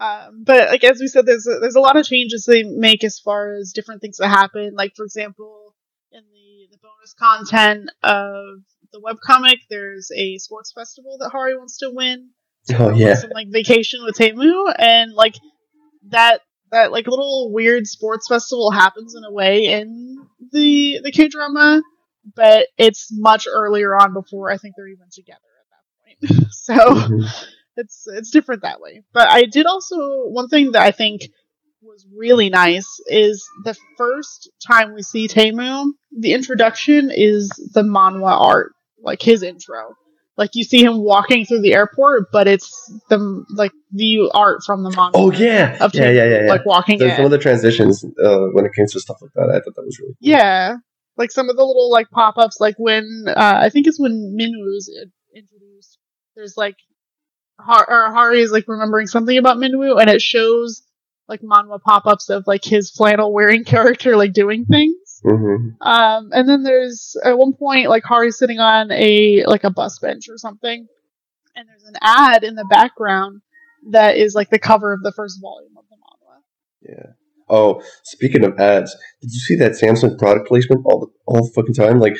Um, but like as we said, there's a, there's a lot of changes they make as far as different things that happen. Like for example, in the the bonus content of the webcomic, there's a sports festival that Hari wants to win oh, yeah. some like vacation with Taemu and like that that like little weird sports festival happens in a way in the the K drama, but it's much earlier on before I think they're even together at that point. so Mhm. it's it's different that way. But I did also one thing that I think was really nice is the first time we see Taemu, the introduction is the manhwa art, like his intro. Like you see him walking through the airport, but it's the like the art from the manga. Oh, yeah. of Yeah, yeah, yeah. yeah. Like walking The- in. some of the transitions uh, when it came to stuff like that, I thought that was really cool. Yeah, like some of the little like pop ups, like when uh, I think it's when Minwoo's i- introduced. There's like Har- or Hari is like remembering something about Minwoo, and it shows like manhwa pop ups of like his flannel wearing character like doing things. Hmm Um, and then there's at one point like Hari's sitting on a like a bus bench or something, and there's an ad in the background that is like the cover of the first volume of the manhwa. Yeah. Oh, speaking of ads, did you see that Samsung product placement all the all the fucking time? Like,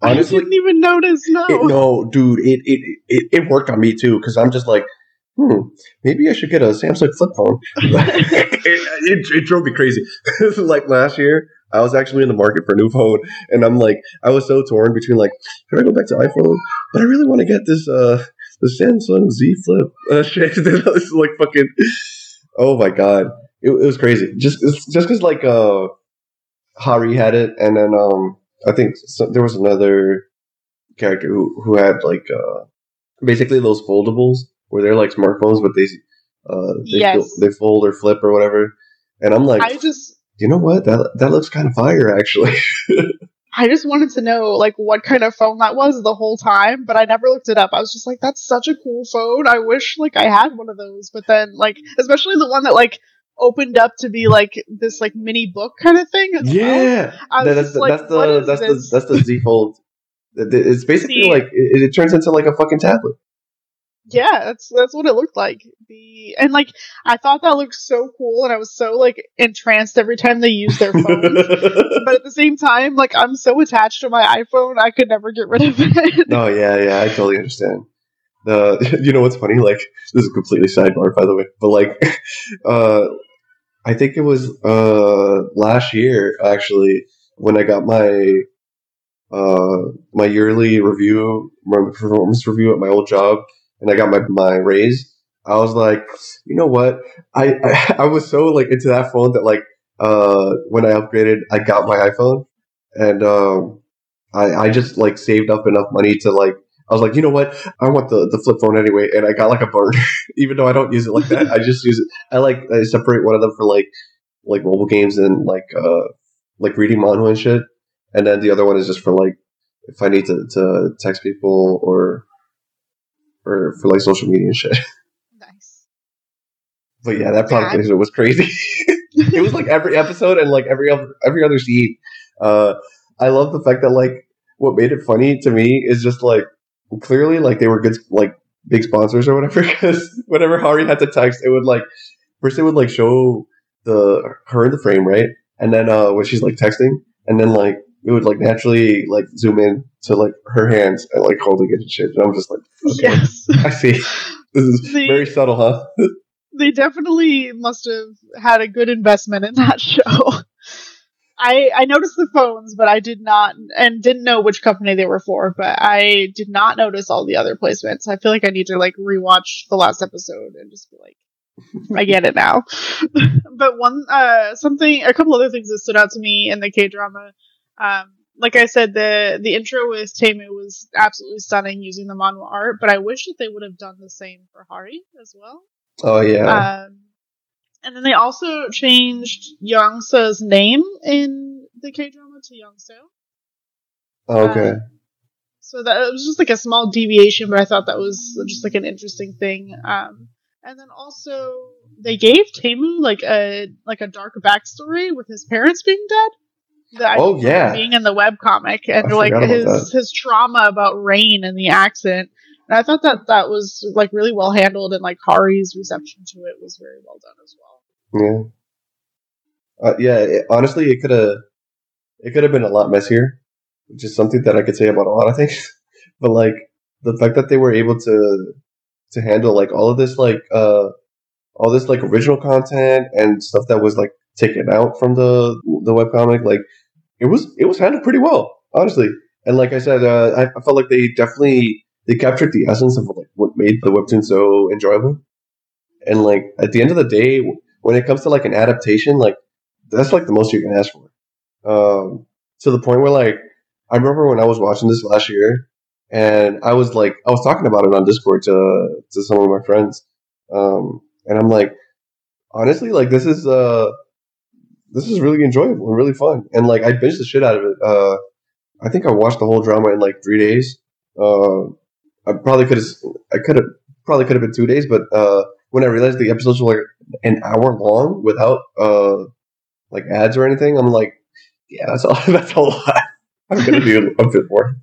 honestly, I didn't even notice. No. it, no, dude, it, it it it worked on me too because I'm just like, hmm, maybe I should get a Samsung flip phone. it, it, it drove me crazy. like last year, I was actually in the market for a new phone, and I'm like, I was so torn between like, should I go back to iPhone? But I really want to get this uh the Samsung Z Flip. Uh, shit, this is like fucking. Oh my god, it, it was crazy. Just just because like uh, Hari had it, and then um, I think so, there was another character who, who had like uh, basically those foldables where they're like smartphones, but they uh, they, Yes. they fold or flip or whatever. And I'm like, I just you know what? That that looks kind of fire, actually. I just wanted to know like what kind of phone that was the whole time, but I never looked it up. I was just like, that's such a cool phone. I wish like I had one of those. But then like especially the one that like opened up to be like this like mini book kind of thing. well. yeah, That- that's the, like, that's the that's the that's the Z Fold. It's basically See- like it, it turns into like a fucking tablet. Yeah, that's that's what it looked like. The and like I thought that looked so cool, and I was so like entranced every time they used their phones. but at the same time, like I'm so attached to my iPhone, I could never get rid of it. no, yeah, yeah, I totally understand. The you know what's funny? Like this is completely sidebar, by the way, but like, uh, I think it was uh last year actually when I got my uh my yearly review, my performance review at my old job, and I got my my raise. I was like, you know what? I I, I was so like into that phone that like uh when I upgraded, I got my iPhone, and um I I just like saved up enough money to like. I was like, you know what? I want the, the flip phone anyway, and I got like a burner, even though I don't use it like that. I just use it. I like I separate one of them for like like mobile games and like uh like reading manhwa and shit, and then the other one is just for like if I need to, to text people or or for like social media and shit. nice. But yeah, that product Yeah. was crazy. it was like every episode and like every other every other scene. Uh, I love the fact that like what made it funny to me is just like clearly like they were good like big sponsors or whatever because whenever Hari had to text, it would like first it would like show the her in the frame, right? And then uh, when she's like texting, and then like it would like naturally like zoom in to like her hands and like holding it and shit. And I'm just like, okay, Yes. I see. This is very subtle, huh? they definitely must have had a good investment in that show. I I noticed the phones, but I did not and didn't know which company they were for, but I did not notice all the other placements. I feel like I need to like rewatch the last episode and just be like I get it now. but one uh something a couple other things that stood out to me in the K drama um like I said, the the intro with Taemu was absolutely stunning using the manhwa art, but I wish that they would have done the same for Hari as well. Oh yeah. Um, and then they also changed Youngsa's name in the K drama to Youngso. okay. um, So that it was just like a small deviation, but I thought that was just like an interesting thing. Um, and then also they gave Taemu like a like a dark backstory with his parents being dead. I Oh, yeah. being in the web comic and I like his his trauma about rain and the accent. And I thought that that was like really well handled, and like Hari's reception to it was very well done as well. Yeah. Uh, yeah. It, honestly, it could have it could have been a lot messier, which is something that I could say about a lot of things. but like the fact that they were able to to handle like all of this like uh all this like original content and stuff that was like taken out from the the webcomic, like it was it was handled pretty well, honestly. And like I said, uh, I, I felt like they definitely they captured the essence of like what made the webtoon so enjoyable. And like at the end of the day, when it comes to like an adaptation, like that's like the most you can ask for. Um, to the point where like I remember when I was watching this last year, and I was like I was talking about it on Discord to to some of my friends, um, and I'm like, honestly, like this is uh this is really enjoyable and really fun, and like I binged the shit out of it. Uh, I think I watched the whole drama in like three days. Uh, I probably could have I could have probably could have been two days, but uh, when I realized the episodes were like an hour long without uh like ads or anything, I'm like, yeah, that's a that's a lot. I'm gonna do a bit more.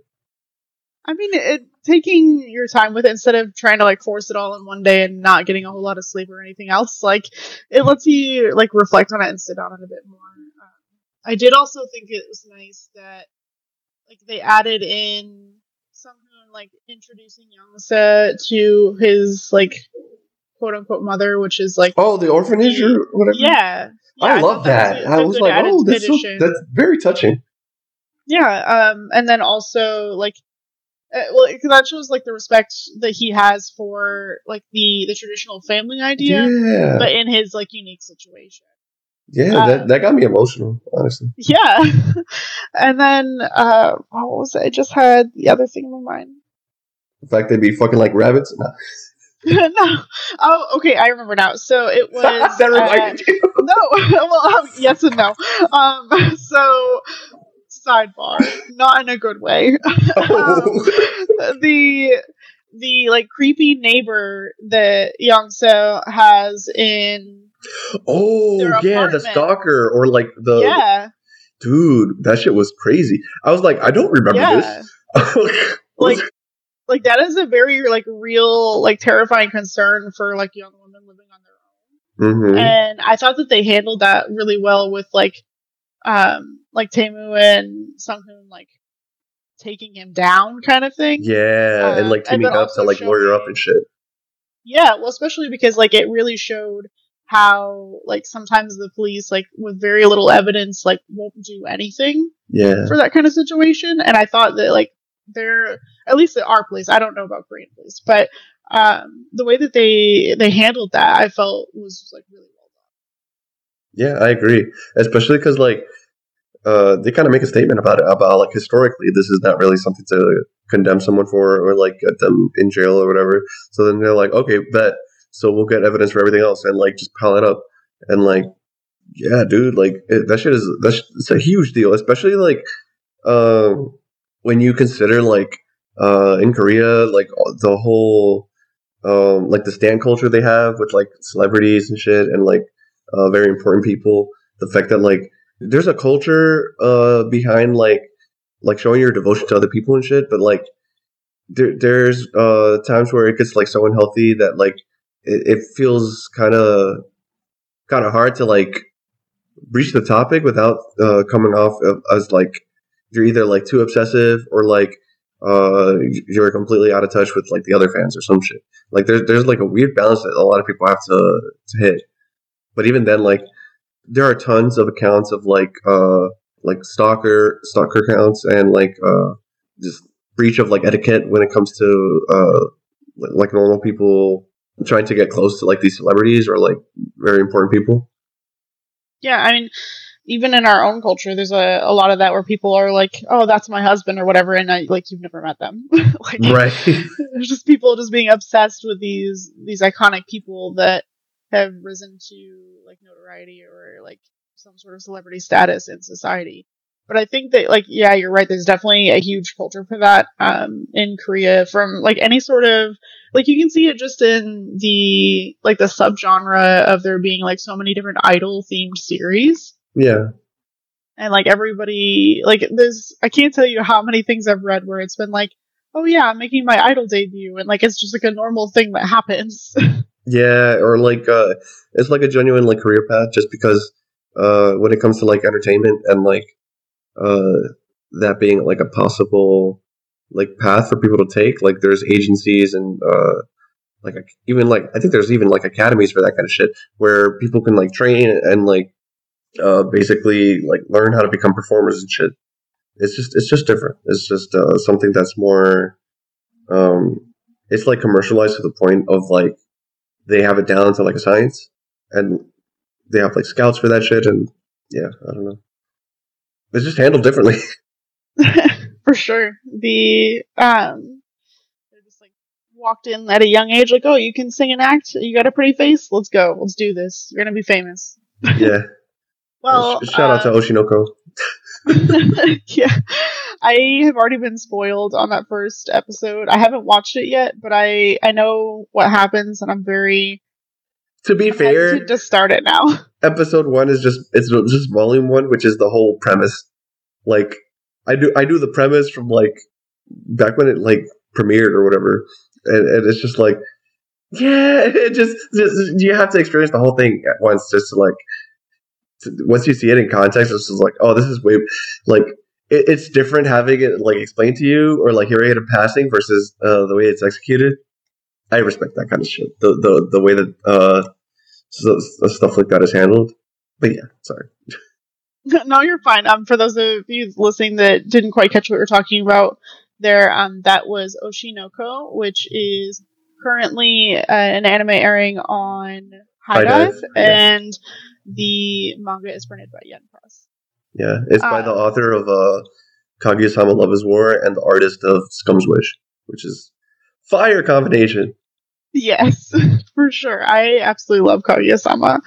I mean, it, taking your time with it instead of trying to like force it all in one day and not getting a whole lot of sleep or anything else, like it lets you like reflect on it and sit on it a bit more. Um, I did also think it was nice that like they added in somehow like introducing Youngsa to his like quote unquote mother, which is like Oh, the orphanage or whatever. yeah. Yeah, I thought love that. that. was a- I was like, oh, that's so, that's very touching. Yeah, um, and then also like, uh, well, 'cause that shows like the respect that he has for like the the traditional family idea, Yeah, but in his like unique situation. yeah, uh, that that got me emotional, honestly. Yeah, and then uh, what was it? I just had the other thing in my mind. The fact they'd be fucking like rabbits. No. no, oh, okay, I remember now. So it was that uh, reminded you. no, well, um, yes and no. Um, so sidebar, not in a good way. Oh. the the like creepy neighbor that Youngso has in oh yeah, the stalker or like the yeah dude. That shit was crazy. I was like, I don't remember yeah this. like like that is a very like real like terrifying concern for like young women living on their own Mhm. and I thought that they handled that really well with like um like Taemu and Sunghoon like taking him down kind of thing yeah, and like teaming then up to like lawyer up and shit. Yeah, well, especially because like it really showed how like sometimes the police like with very little evidence like won't do anything Yeah, for that kind of situation, and I thought that like they're at least at our police. I don't know about Korean police, but um, the way that they they handled that, I felt was like really well done. yeah, I agree. Especially because like uh, they kind of make a statement about it about like historically this is not really something to condemn someone for or like get them in jail or whatever. So then they're like, okay, bet. So we'll get evidence for everything else and like just pile it up and like yeah, dude, like it, that shit is that's it's a huge deal, especially like um when you consider like uh in Korea like the whole um like the stan culture they have with like celebrities and shit and like uh very important people the fact that like there's a culture uh behind like like showing your devotion to other people and shit but like there, there's uh times where it gets like so unhealthy that like it, it feels kind of kind of hard to like breach the topic without uh, coming off as like you're either like too obsessive or like uh, you're completely out of touch with like the other fans or some shit. Like there's there's like a weird balance that a lot of people have to to hit. But even then, like there are tons of accounts of like uh like stalker stalker accounts and like uh just breach of like etiquette when it comes to uh like normal people trying to get close to like these celebrities or like very important people. Yeah, I mean, even in our own culture, there's a, a lot of that where people are like, "Oh, that's my husband" or whatever, and I, like you've never met them. like, right? There's just people just being obsessed with these these iconic people that have risen to like notoriety or like some sort of celebrity status in society. But I think that like yeah, you're right. There's definitely a huge culture for that um, in Korea from like any sort of like you can see it just in the like the subgenre of there being like so many different idol themed series yeah. And like everybody, like there's, I can't tell you how many things I've read where it's been like, oh yeah, I'm making my idol debut, and like it's just like a normal thing that happens. yeah, or like uh, it's like a genuine like career path, just because uh, when it comes to like entertainment and like uh, that being like a possible like path for people to take, like there's agencies and uh, like even like I think there's even like academies for that kind of shit where people can like train and like uh, basically like learn how to become performers and shit. It's just it's just different. It's just uh, something that's more. Um, it's like commercialized to the point of like they have it down to like a science, and they have like scouts for that shit, and yeah, I don't know. It's just handled differently. for sure. The um, they just like walked in at a young age, like, oh, you can sing and act. You got a pretty face. Let's go. Let's do this. You're gonna be famous. yeah. Well, shout out to um, Oshi no Ko. yeah, I have already been spoiled on that first episode. I haven't watched it yet, but I I know what happens, and I'm very. To be I'm fair, to start it now. Episode one is just it's just volume one, which is the whole premise. Like I do I do the premise from like back when it like premiered or whatever, and, and it's just like yeah, it just, just you have to experience the whole thing at once just to like once you see it in context, it's just like, oh, this is way like it, it's different having it like explained to you or like hearing it in passing versus uh, the way it's executed. I respect that kind of shit. The the the way that uh so, stuff like that is handled. But yeah, sorry. no, you're fine. Um, for those of you listening that didn't quite catch what we are talking about, there, um, that was Oshi no Ko, which is currently uh, an anime airing on HIDIVE yeah. and the manga is printed by Yen Press. Yeah, it's by the uh, author of uh, Kaguya-sama Love is War and the artist of Scum's Wish, which is fire combination. Yes, for sure. I absolutely love Kaguya-sama.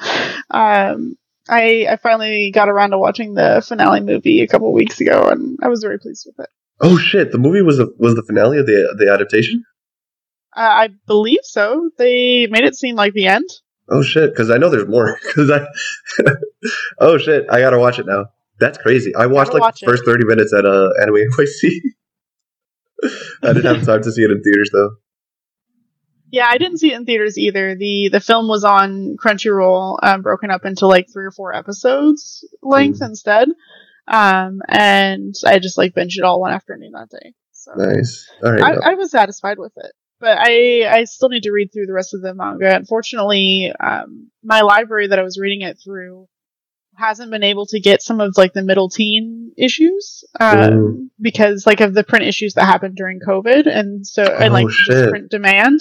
Um, I I finally got around to watching the finale movie a couple weeks ago, and I was very pleased with it. Oh shit! The movie was a, was the finale of the the adaptation. Uh, I believe so. They made it seem like the end. Oh shit! Because I know there's more. Because I, oh shit! I gotta watch it now. That's crazy. I watched like the first thirty minutes at uh, Anime NYC. I didn't have time to see it in theaters though. Yeah, I didn't see it in theaters either. the The film was on Crunchyroll, um, broken up into like three or four episodes length mm. instead. Um, and I just like binged it all one afternoon that day. So nice. All right. I, I was satisfied with it but I I still need to read through the rest of the manga. Unfortunately, um, my library that I was reading it through hasn't been able to get some of like the middle teen issues um, because like of the print issues that happened during COVID and so oh, and like print demand.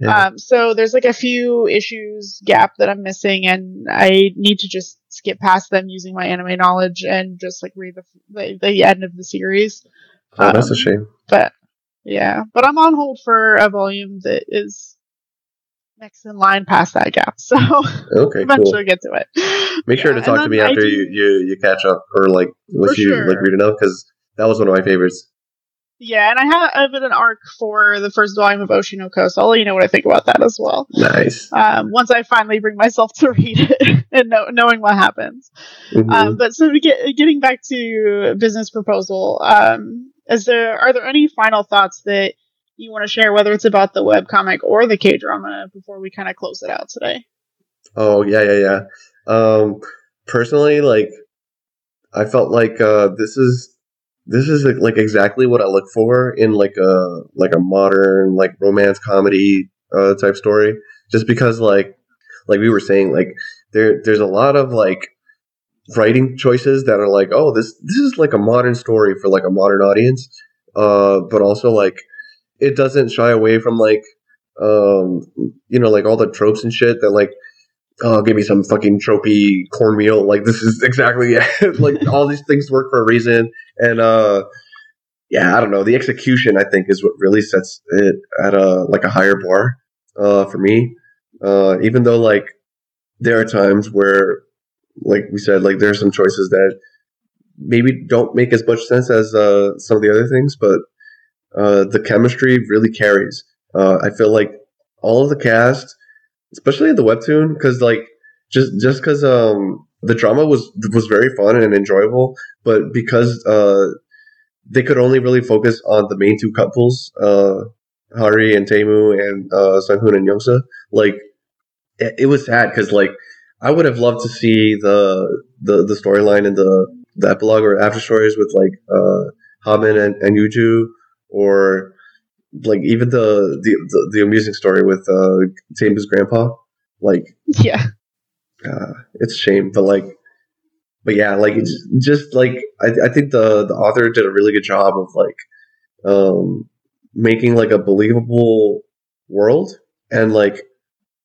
Yeah. Um, so there's like a few issues gap that I'm missing, and I need to just skip past them using my anime knowledge and just like read the the, the end of the series. Oh, that's a um, shame. But yeah, but I'm on hold for a volume that is next in line past that gap. So okay, eventually cool. get to it. Make sure to talk to me after you, you you catch up or like once you sure. like read enough because that was one of my favorites. Yeah, and I have, I have an arc for the first volume of Oshi no Ko, so I'll let you know what I think about that as well. Nice. Um, once I finally bring myself to read it and know, knowing what happens. Mm-hmm. Um, but so get getting back to business proposal, um, is there are there any final thoughts that you want to share, whether it's about the web comic or the K drama, before we kind of close it out today? Oh yeah, yeah, yeah. Um, personally, like I felt like uh, this is this is like exactly what I look for in like a like a modern like romance comedy uh, type story. Just because like like we were saying like there there's a lot of like writing choices that are like oh this this is like a modern story for like a modern audience, uh, but also like it doesn't shy away from like um you know like all the tropes and shit that like oh, give me some fucking tropey cornmeal. Like this is exactly it. like all these things work for a reason. And uh yeah, I don't know. The execution I think is what really sets it at a like a higher bar uh for me. Uh even though like there are times where like we said, like there are some choices that maybe don't make as much sense as uh some of the other things, but uh the chemistry really carries. Uh I feel like all of the cast especially the webtoon, because like just just because um the drama was was very fun and enjoyable, but because uh they could only really focus on the main two couples, uh Hari and Taemu and uh Sunghoon and Youngsa, like it, it was sad because like I would have loved to see the the the storyline and the the epilogue or after stories with like uh Hamin and, and Yuju or like even the the the, the amusing story with uh Taemu's grandpa, like yeah, uh, it's a shame, but like, but yeah, like it's just like I I think the the author did a really good job of like um making like a believable world and like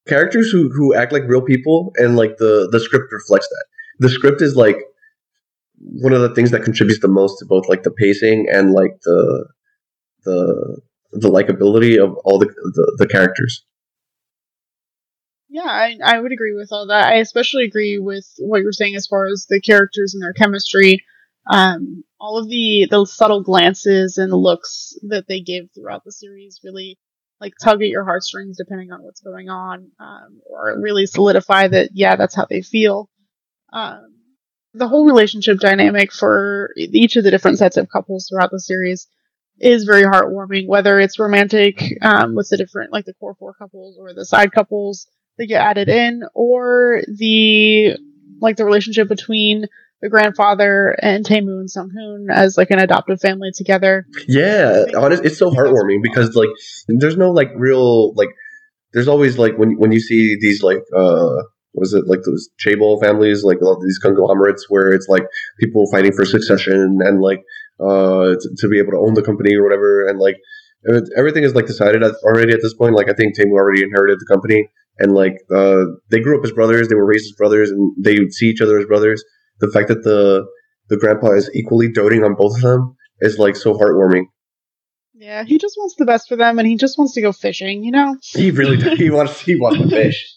characters who who act like real people and like the the script reflects that. The script is like one of the things that contributes the most to both like the pacing and like the the the likability of all the, the, the characters. Yeah, I, I would agree with all that. I especially agree with what you're saying as far as the characters and their chemistry. Um, all of the the subtle glances and looks that they give throughout the series really like tug at your heartstrings depending on what's going on, um, or really solidify that yeah, that's how they feel. Um, the whole relationship dynamic for each of the different sets of couples throughout the series is very heartwarming, whether it's romantic um, with the different, like the core four couples or the side couples that get added in, or the like the relationship between the grandfather and Taemu and Sunghoon as like an adoptive family together. Yeah, honest, it's so heartwarming because like there's no like real like there's always like when when you see these like uh what is it like those chaebol families like all these conglomerates where it's like people fighting for succession and like uh, to, to, be able to own the company or whatever. And like everything is like decided already at this point. Like I think Taemu already inherited the company, and like uh, they grew up as brothers, they were raised as brothers, and they see each other as brothers. The fact that the the grandpa is equally doting on both of them is like so heartwarming. Yeah, he just wants the best for them, and he just wants to go fishing. You know, he really does. he wants he wants to fish.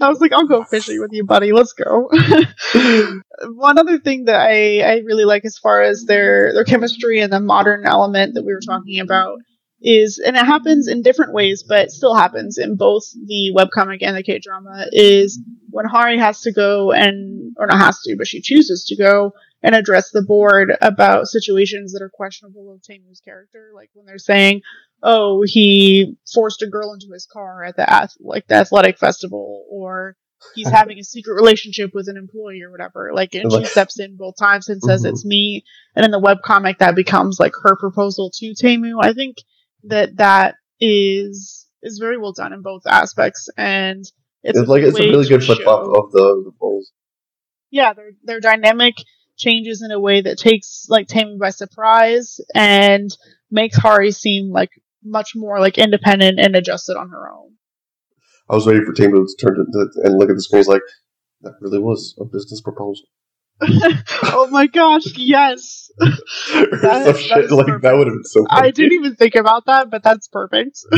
I was like, I'll go fishing with you, buddy. Let's go. One other thing that I I really like as far as their their chemistry and the modern element that we were talking about is, and it happens in different ways, but still happens in both the webcomic and the K drama. Is when Hari has to go and or not has to, but she chooses to go and address the board about situations that are questionable of Taemu's character, like when they're saying, "Oh, he forced a girl into his car at the like the athletic festival," or he's having a secret relationship with an employee or whatever. Like, and she steps in both times and says, mm-hmm. "It's me." And in the web comic, that becomes like her proposal to Taemu. I think that that is is very well done in both aspects, and it's, it's like it's a really good flip flop of the, the roles. Yeah, they're they're dynamic changes in a way that takes like Taemu by surprise and makes Hari seem like much more like independent and adjusted on her own. I was waiting for Taemu to turn to, and look at the screen. He's like, that really was a business proposal. oh my gosh, yes. that, Some shit like perfect. that would have been so. Funny. I didn't even think about that, but that's perfect.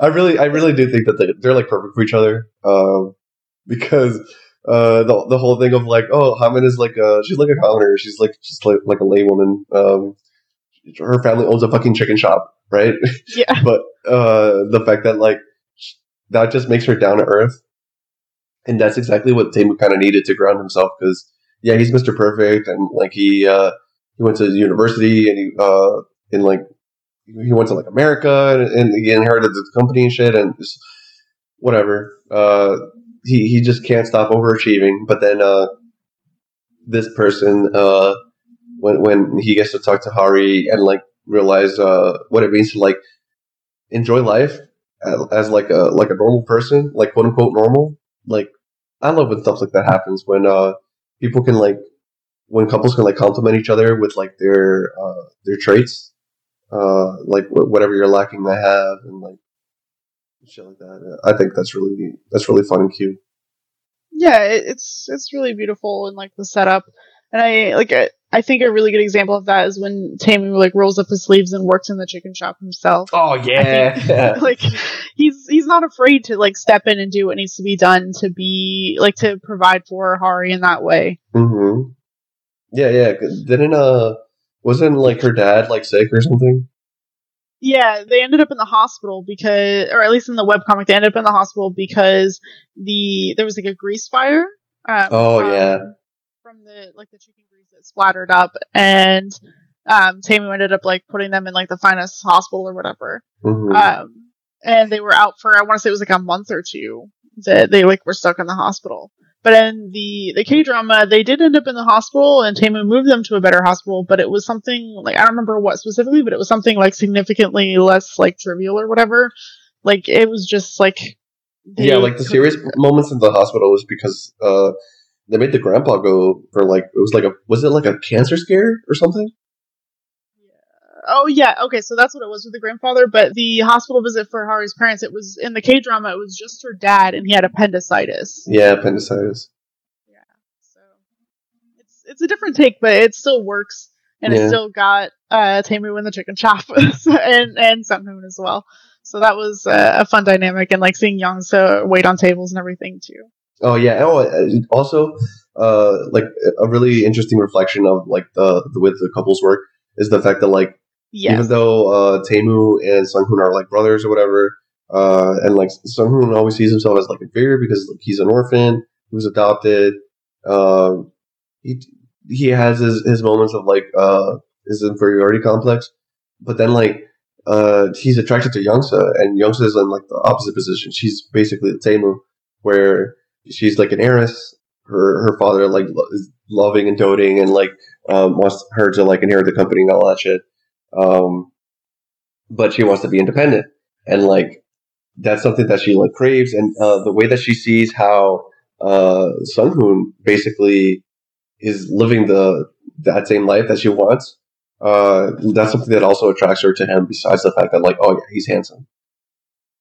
I really, I really do think that they, they're like perfect for each other, um, because uh, the the whole thing of like, oh, Hamin is like a she's like a commoner. She's like just like like a laywoman. Um, her family owns a fucking chicken shop, right? Yeah. but uh, the fact that like that just makes her down to earth, and that's exactly what Taemu kind of needed to ground himself. Because yeah, he's Mister Perfect, and like he uh, he went to university, and he uh, in like he went to like America, and, and he inherited the company and shit, and just whatever. Uh, he he just can't stop overachieving. But then uh, this person uh, when when he gets to talk to Hari and like realize uh, what it means to like enjoy life as, as like a like a normal person, like quote unquote normal. Like I love when stuff like that happens when uh, people can like when couples can like compliment each other with like their uh, their traits, uh, like wh- whatever you're lacking, they have, and like shit like that. I think that's really that's really fun and cute. Yeah, it, it's it's really beautiful and like the setup, and I like I, I think a really good example of that is when Taemu like rolls up his sleeves and works in the chicken shop himself. Oh yeah, like he's he's not afraid to like step in and do what needs to be done to be like to provide for Hari in that way. hmm Yeah, yeah. 'cause Didn't uh wasn't like her dad like sick or something? Yeah, they ended up in the hospital because, or at least in the webcomic, they ended up in the hospital because the there was like a grease fire. Um, Oh, from- yeah. from the like the chicken grease that splattered up, and um, Taemu ended up like putting them in like the finest hospital or whatever. hmm Um, and they were out for I want to say it was like a month or two that they like were stuck in the hospital. But in the the K drama, they did end up in the hospital, and Taemu moved them to a better hospital. But it was something like I don't remember what specifically, but it was something like significantly less like trivial or whatever. Like it was just like yeah, like the serious moments in the hospital was because uh they made the grandpa go for like it was like a was it like a cancer scare or something? Oh yeah, okay, so that's what it was with the grandfather. But the hospital visit for Hari's parents, it was in the K drama. It was just her dad, and he had appendicitis. Yeah, appendicitis. Yeah, so it's it's a different take, but it still works, and Yeah. it still got uh, Taemu in the chicken shop and and Sunghoon as well. So that was uh, a fun dynamic, and like seeing Youngsa wait on tables and everything too. Oh yeah. Oh, uh, also, uh, like a really interesting reflection of like the the way the couples work is the fact that like Yes. even though uh, Taemu and Sunghoon are like brothers or whatever, uh, and like Sunghoon always sees himself as like inferior because like, he's an orphan who's adopted. Um, he he has his, his moments of like uh, his inferiority complex, but then like uh, he's attracted to Youngsa, and Youngsa is in like the opposite position. She's basically the Taemu, where she's like an heiress. Her her father like lo- is loving and doting and like um, wants her to like inherit the company and all that shit um, but she wants to be independent. And like that's something that she like craves. And uh, the way that she sees how uh, Sunghoon basically is living the that same life that she wants uh, that's something that also attracts her to him besides the fact that like oh yeah he's handsome.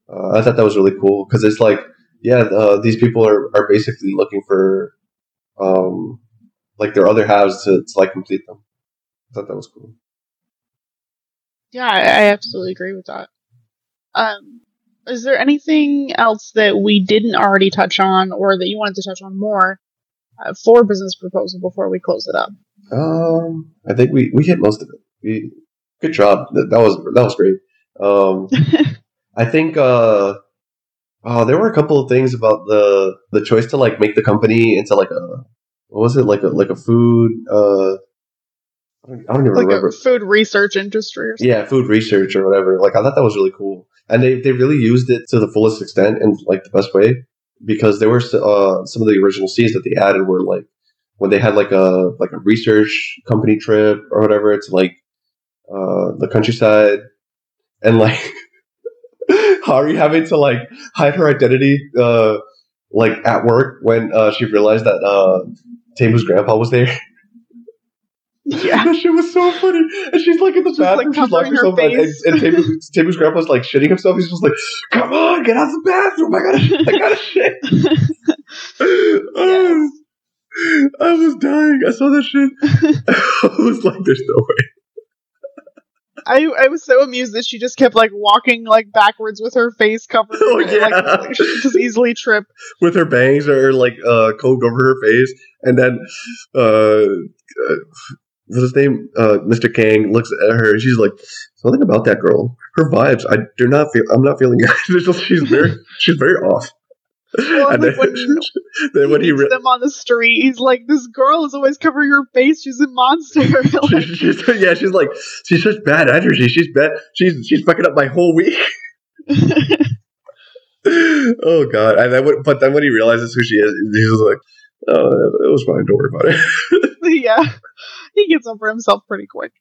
Uh, I thought that was really cool because it's like yeah uh, these people are, are basically looking for um, like their other halves to, to like complete them. I thought that was cool Yeah, I, I absolutely agree with that. Um, is there anything else that we didn't already touch on, or that you wanted to touch on more uh, for business proposal before we close it up? Um, I think we, we hit most of it. We, good job. That, that was that was great. Um, I think uh, oh, there were a couple of things about the the choice to like make the company into like a what was it like a like a food uh I don't, I don't even like remember. a food research industry or something. Yeah, food research or whatever. Like I thought that was really cool, and they they really used it to the fullest extent and like the best way because there were uh, some of the original scenes that they added were like when they had like a like a research company trip or whatever to like uh, the countryside and like Hari having to like hide her identity uh, like at work when uh, she realized that uh, Taemu's grandpa was there. Yeah. that shit was so funny. And she's like in the like, bathroom, she's locking covering her and, and, face. and Taemu's, Taemu's grandpa's like shitting himself. He's just like, "Come on, get out of the bathroom! I gotta, I gotta shit." Oh, I was dying. I saw that shit. I was like, "There's no way." I I was so amused that she just kept like walking like backwards with her face covered. Oh, and, like, yeah. like, she just easily trip. With her bangs or like uh, combed over her face, and then uh, uh, what's his name? Uh, Mr. Kang looks at her, and she's like, "Something about that girl. Her vibes. I do not feel. I'm not feeling. She's very. She's very off." Well, and like, then, when- then when he he meets re- them on the street, he's like, "This girl is always covering her face. She's a monster." like, she, she's, yeah, she's like she's such bad energy. She's bad. She's she's fucking up my whole week. oh god! And then, but then when he realizes who she is, he's like, "Oh, it was fine. Don't worry about it." yeah, he gets over himself pretty quick.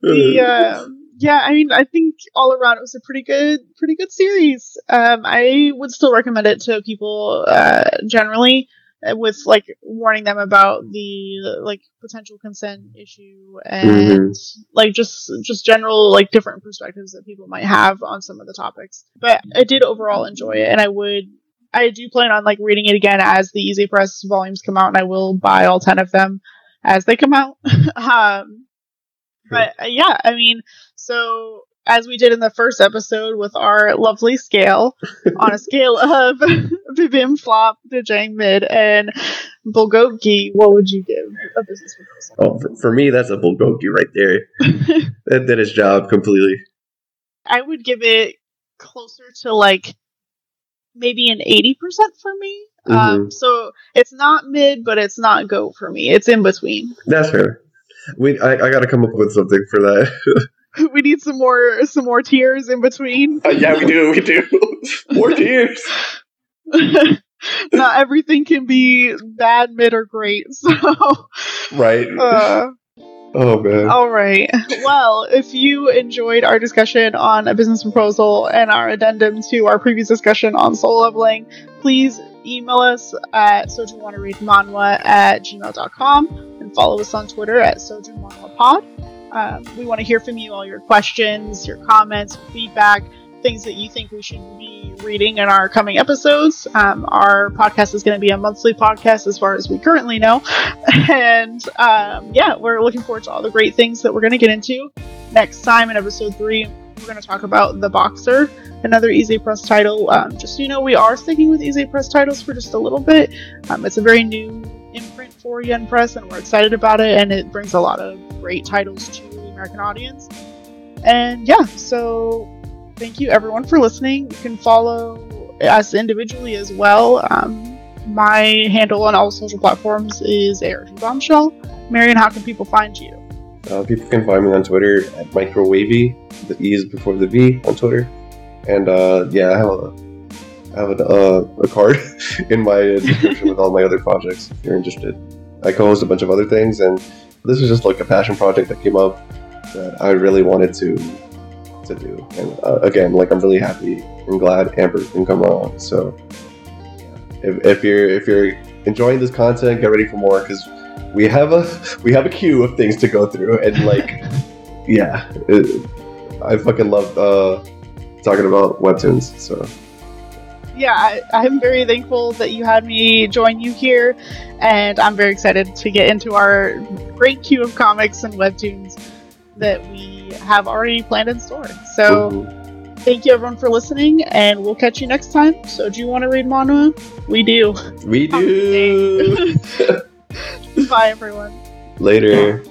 The uh, yeah, I mean, I think all around it was a pretty good, pretty good series. Um, I would still recommend it to people uh, generally, uh, with like warning them about the like potential consent issue and like just just general like different perspectives that people might have on some of the topics. But I did overall enjoy it, and I would. I do plan on like reading it again as the Ize Press volumes come out, and I will buy all ten of them as they come out. um, but uh, yeah, I mean, so as we did in the first episode with our lovely scale, on a scale of Bibim Flop, Dejang Mid, and Bulgogi, what would you give a business proposal? oh, for, for me, that's a bulgogi right there. that did his job completely. I would give it closer to like maybe an 80% for me. Um, so it's not mid, but it's not go for me. It's in between. That's fair. We, I, I got to come up with something for that. we need some more some more tiers in between. Uh, yeah, we do. We do. More tears. not everything can be bad, mid, or great. So, Right. uh, oh man. all right. Well, if you enjoyed our discussion on a business proposal and our addendum to our previous discussion on solo leveling, please email us at sojuwannareadmanhwa at gmail.com and follow us on Twitter at sojumanhwapod. Um, we want to hear from you, all your questions, your comments, feedback, things that you think we should be reading in our coming episodes. Um, our podcast is going to be a monthly podcast as far as we currently know. And um, yeah, we're looking forward to all the great things that we're going to get into. Next time in episode three, we're going to talk about The Boxer, another Ize Press title. Um, just so you know, we are sticking with Ize Press titles for just a little bit. Um, it's a very new imprint for Yen Press, and we're excited about it, and it brings a lot of great titles to the American audience. And yeah, so thank you everyone for listening. You can follow us individually as well. Um, my handle on all social platforms is ARG Bombshell. Marion, how can people find you? Uh, people can find me on Twitter at microwavy. The E is before the V on Twitter. And uh, yeah, I have a I have a, uh, a card in my description with all my other projects if you're interested. I co-host a bunch of other things, and this is just like a passion project that came up that I really wanted to to do. And uh, again, like I'm really happy and glad Amber can come on. So if, if you're if you're enjoying this content, get ready for more because we have a we have a queue of things to go through, and like yeah, it, I fucking love uh, talking about webtoons. So yeah, I, I'm very thankful that you had me join you here, and I'm very excited to get into our great queue of comics and webtoons that we have already planned in store. So, thank you everyone for listening, and we'll catch you next time. So, do you want to read Manhwa? We do. we do Bye, everyone. later.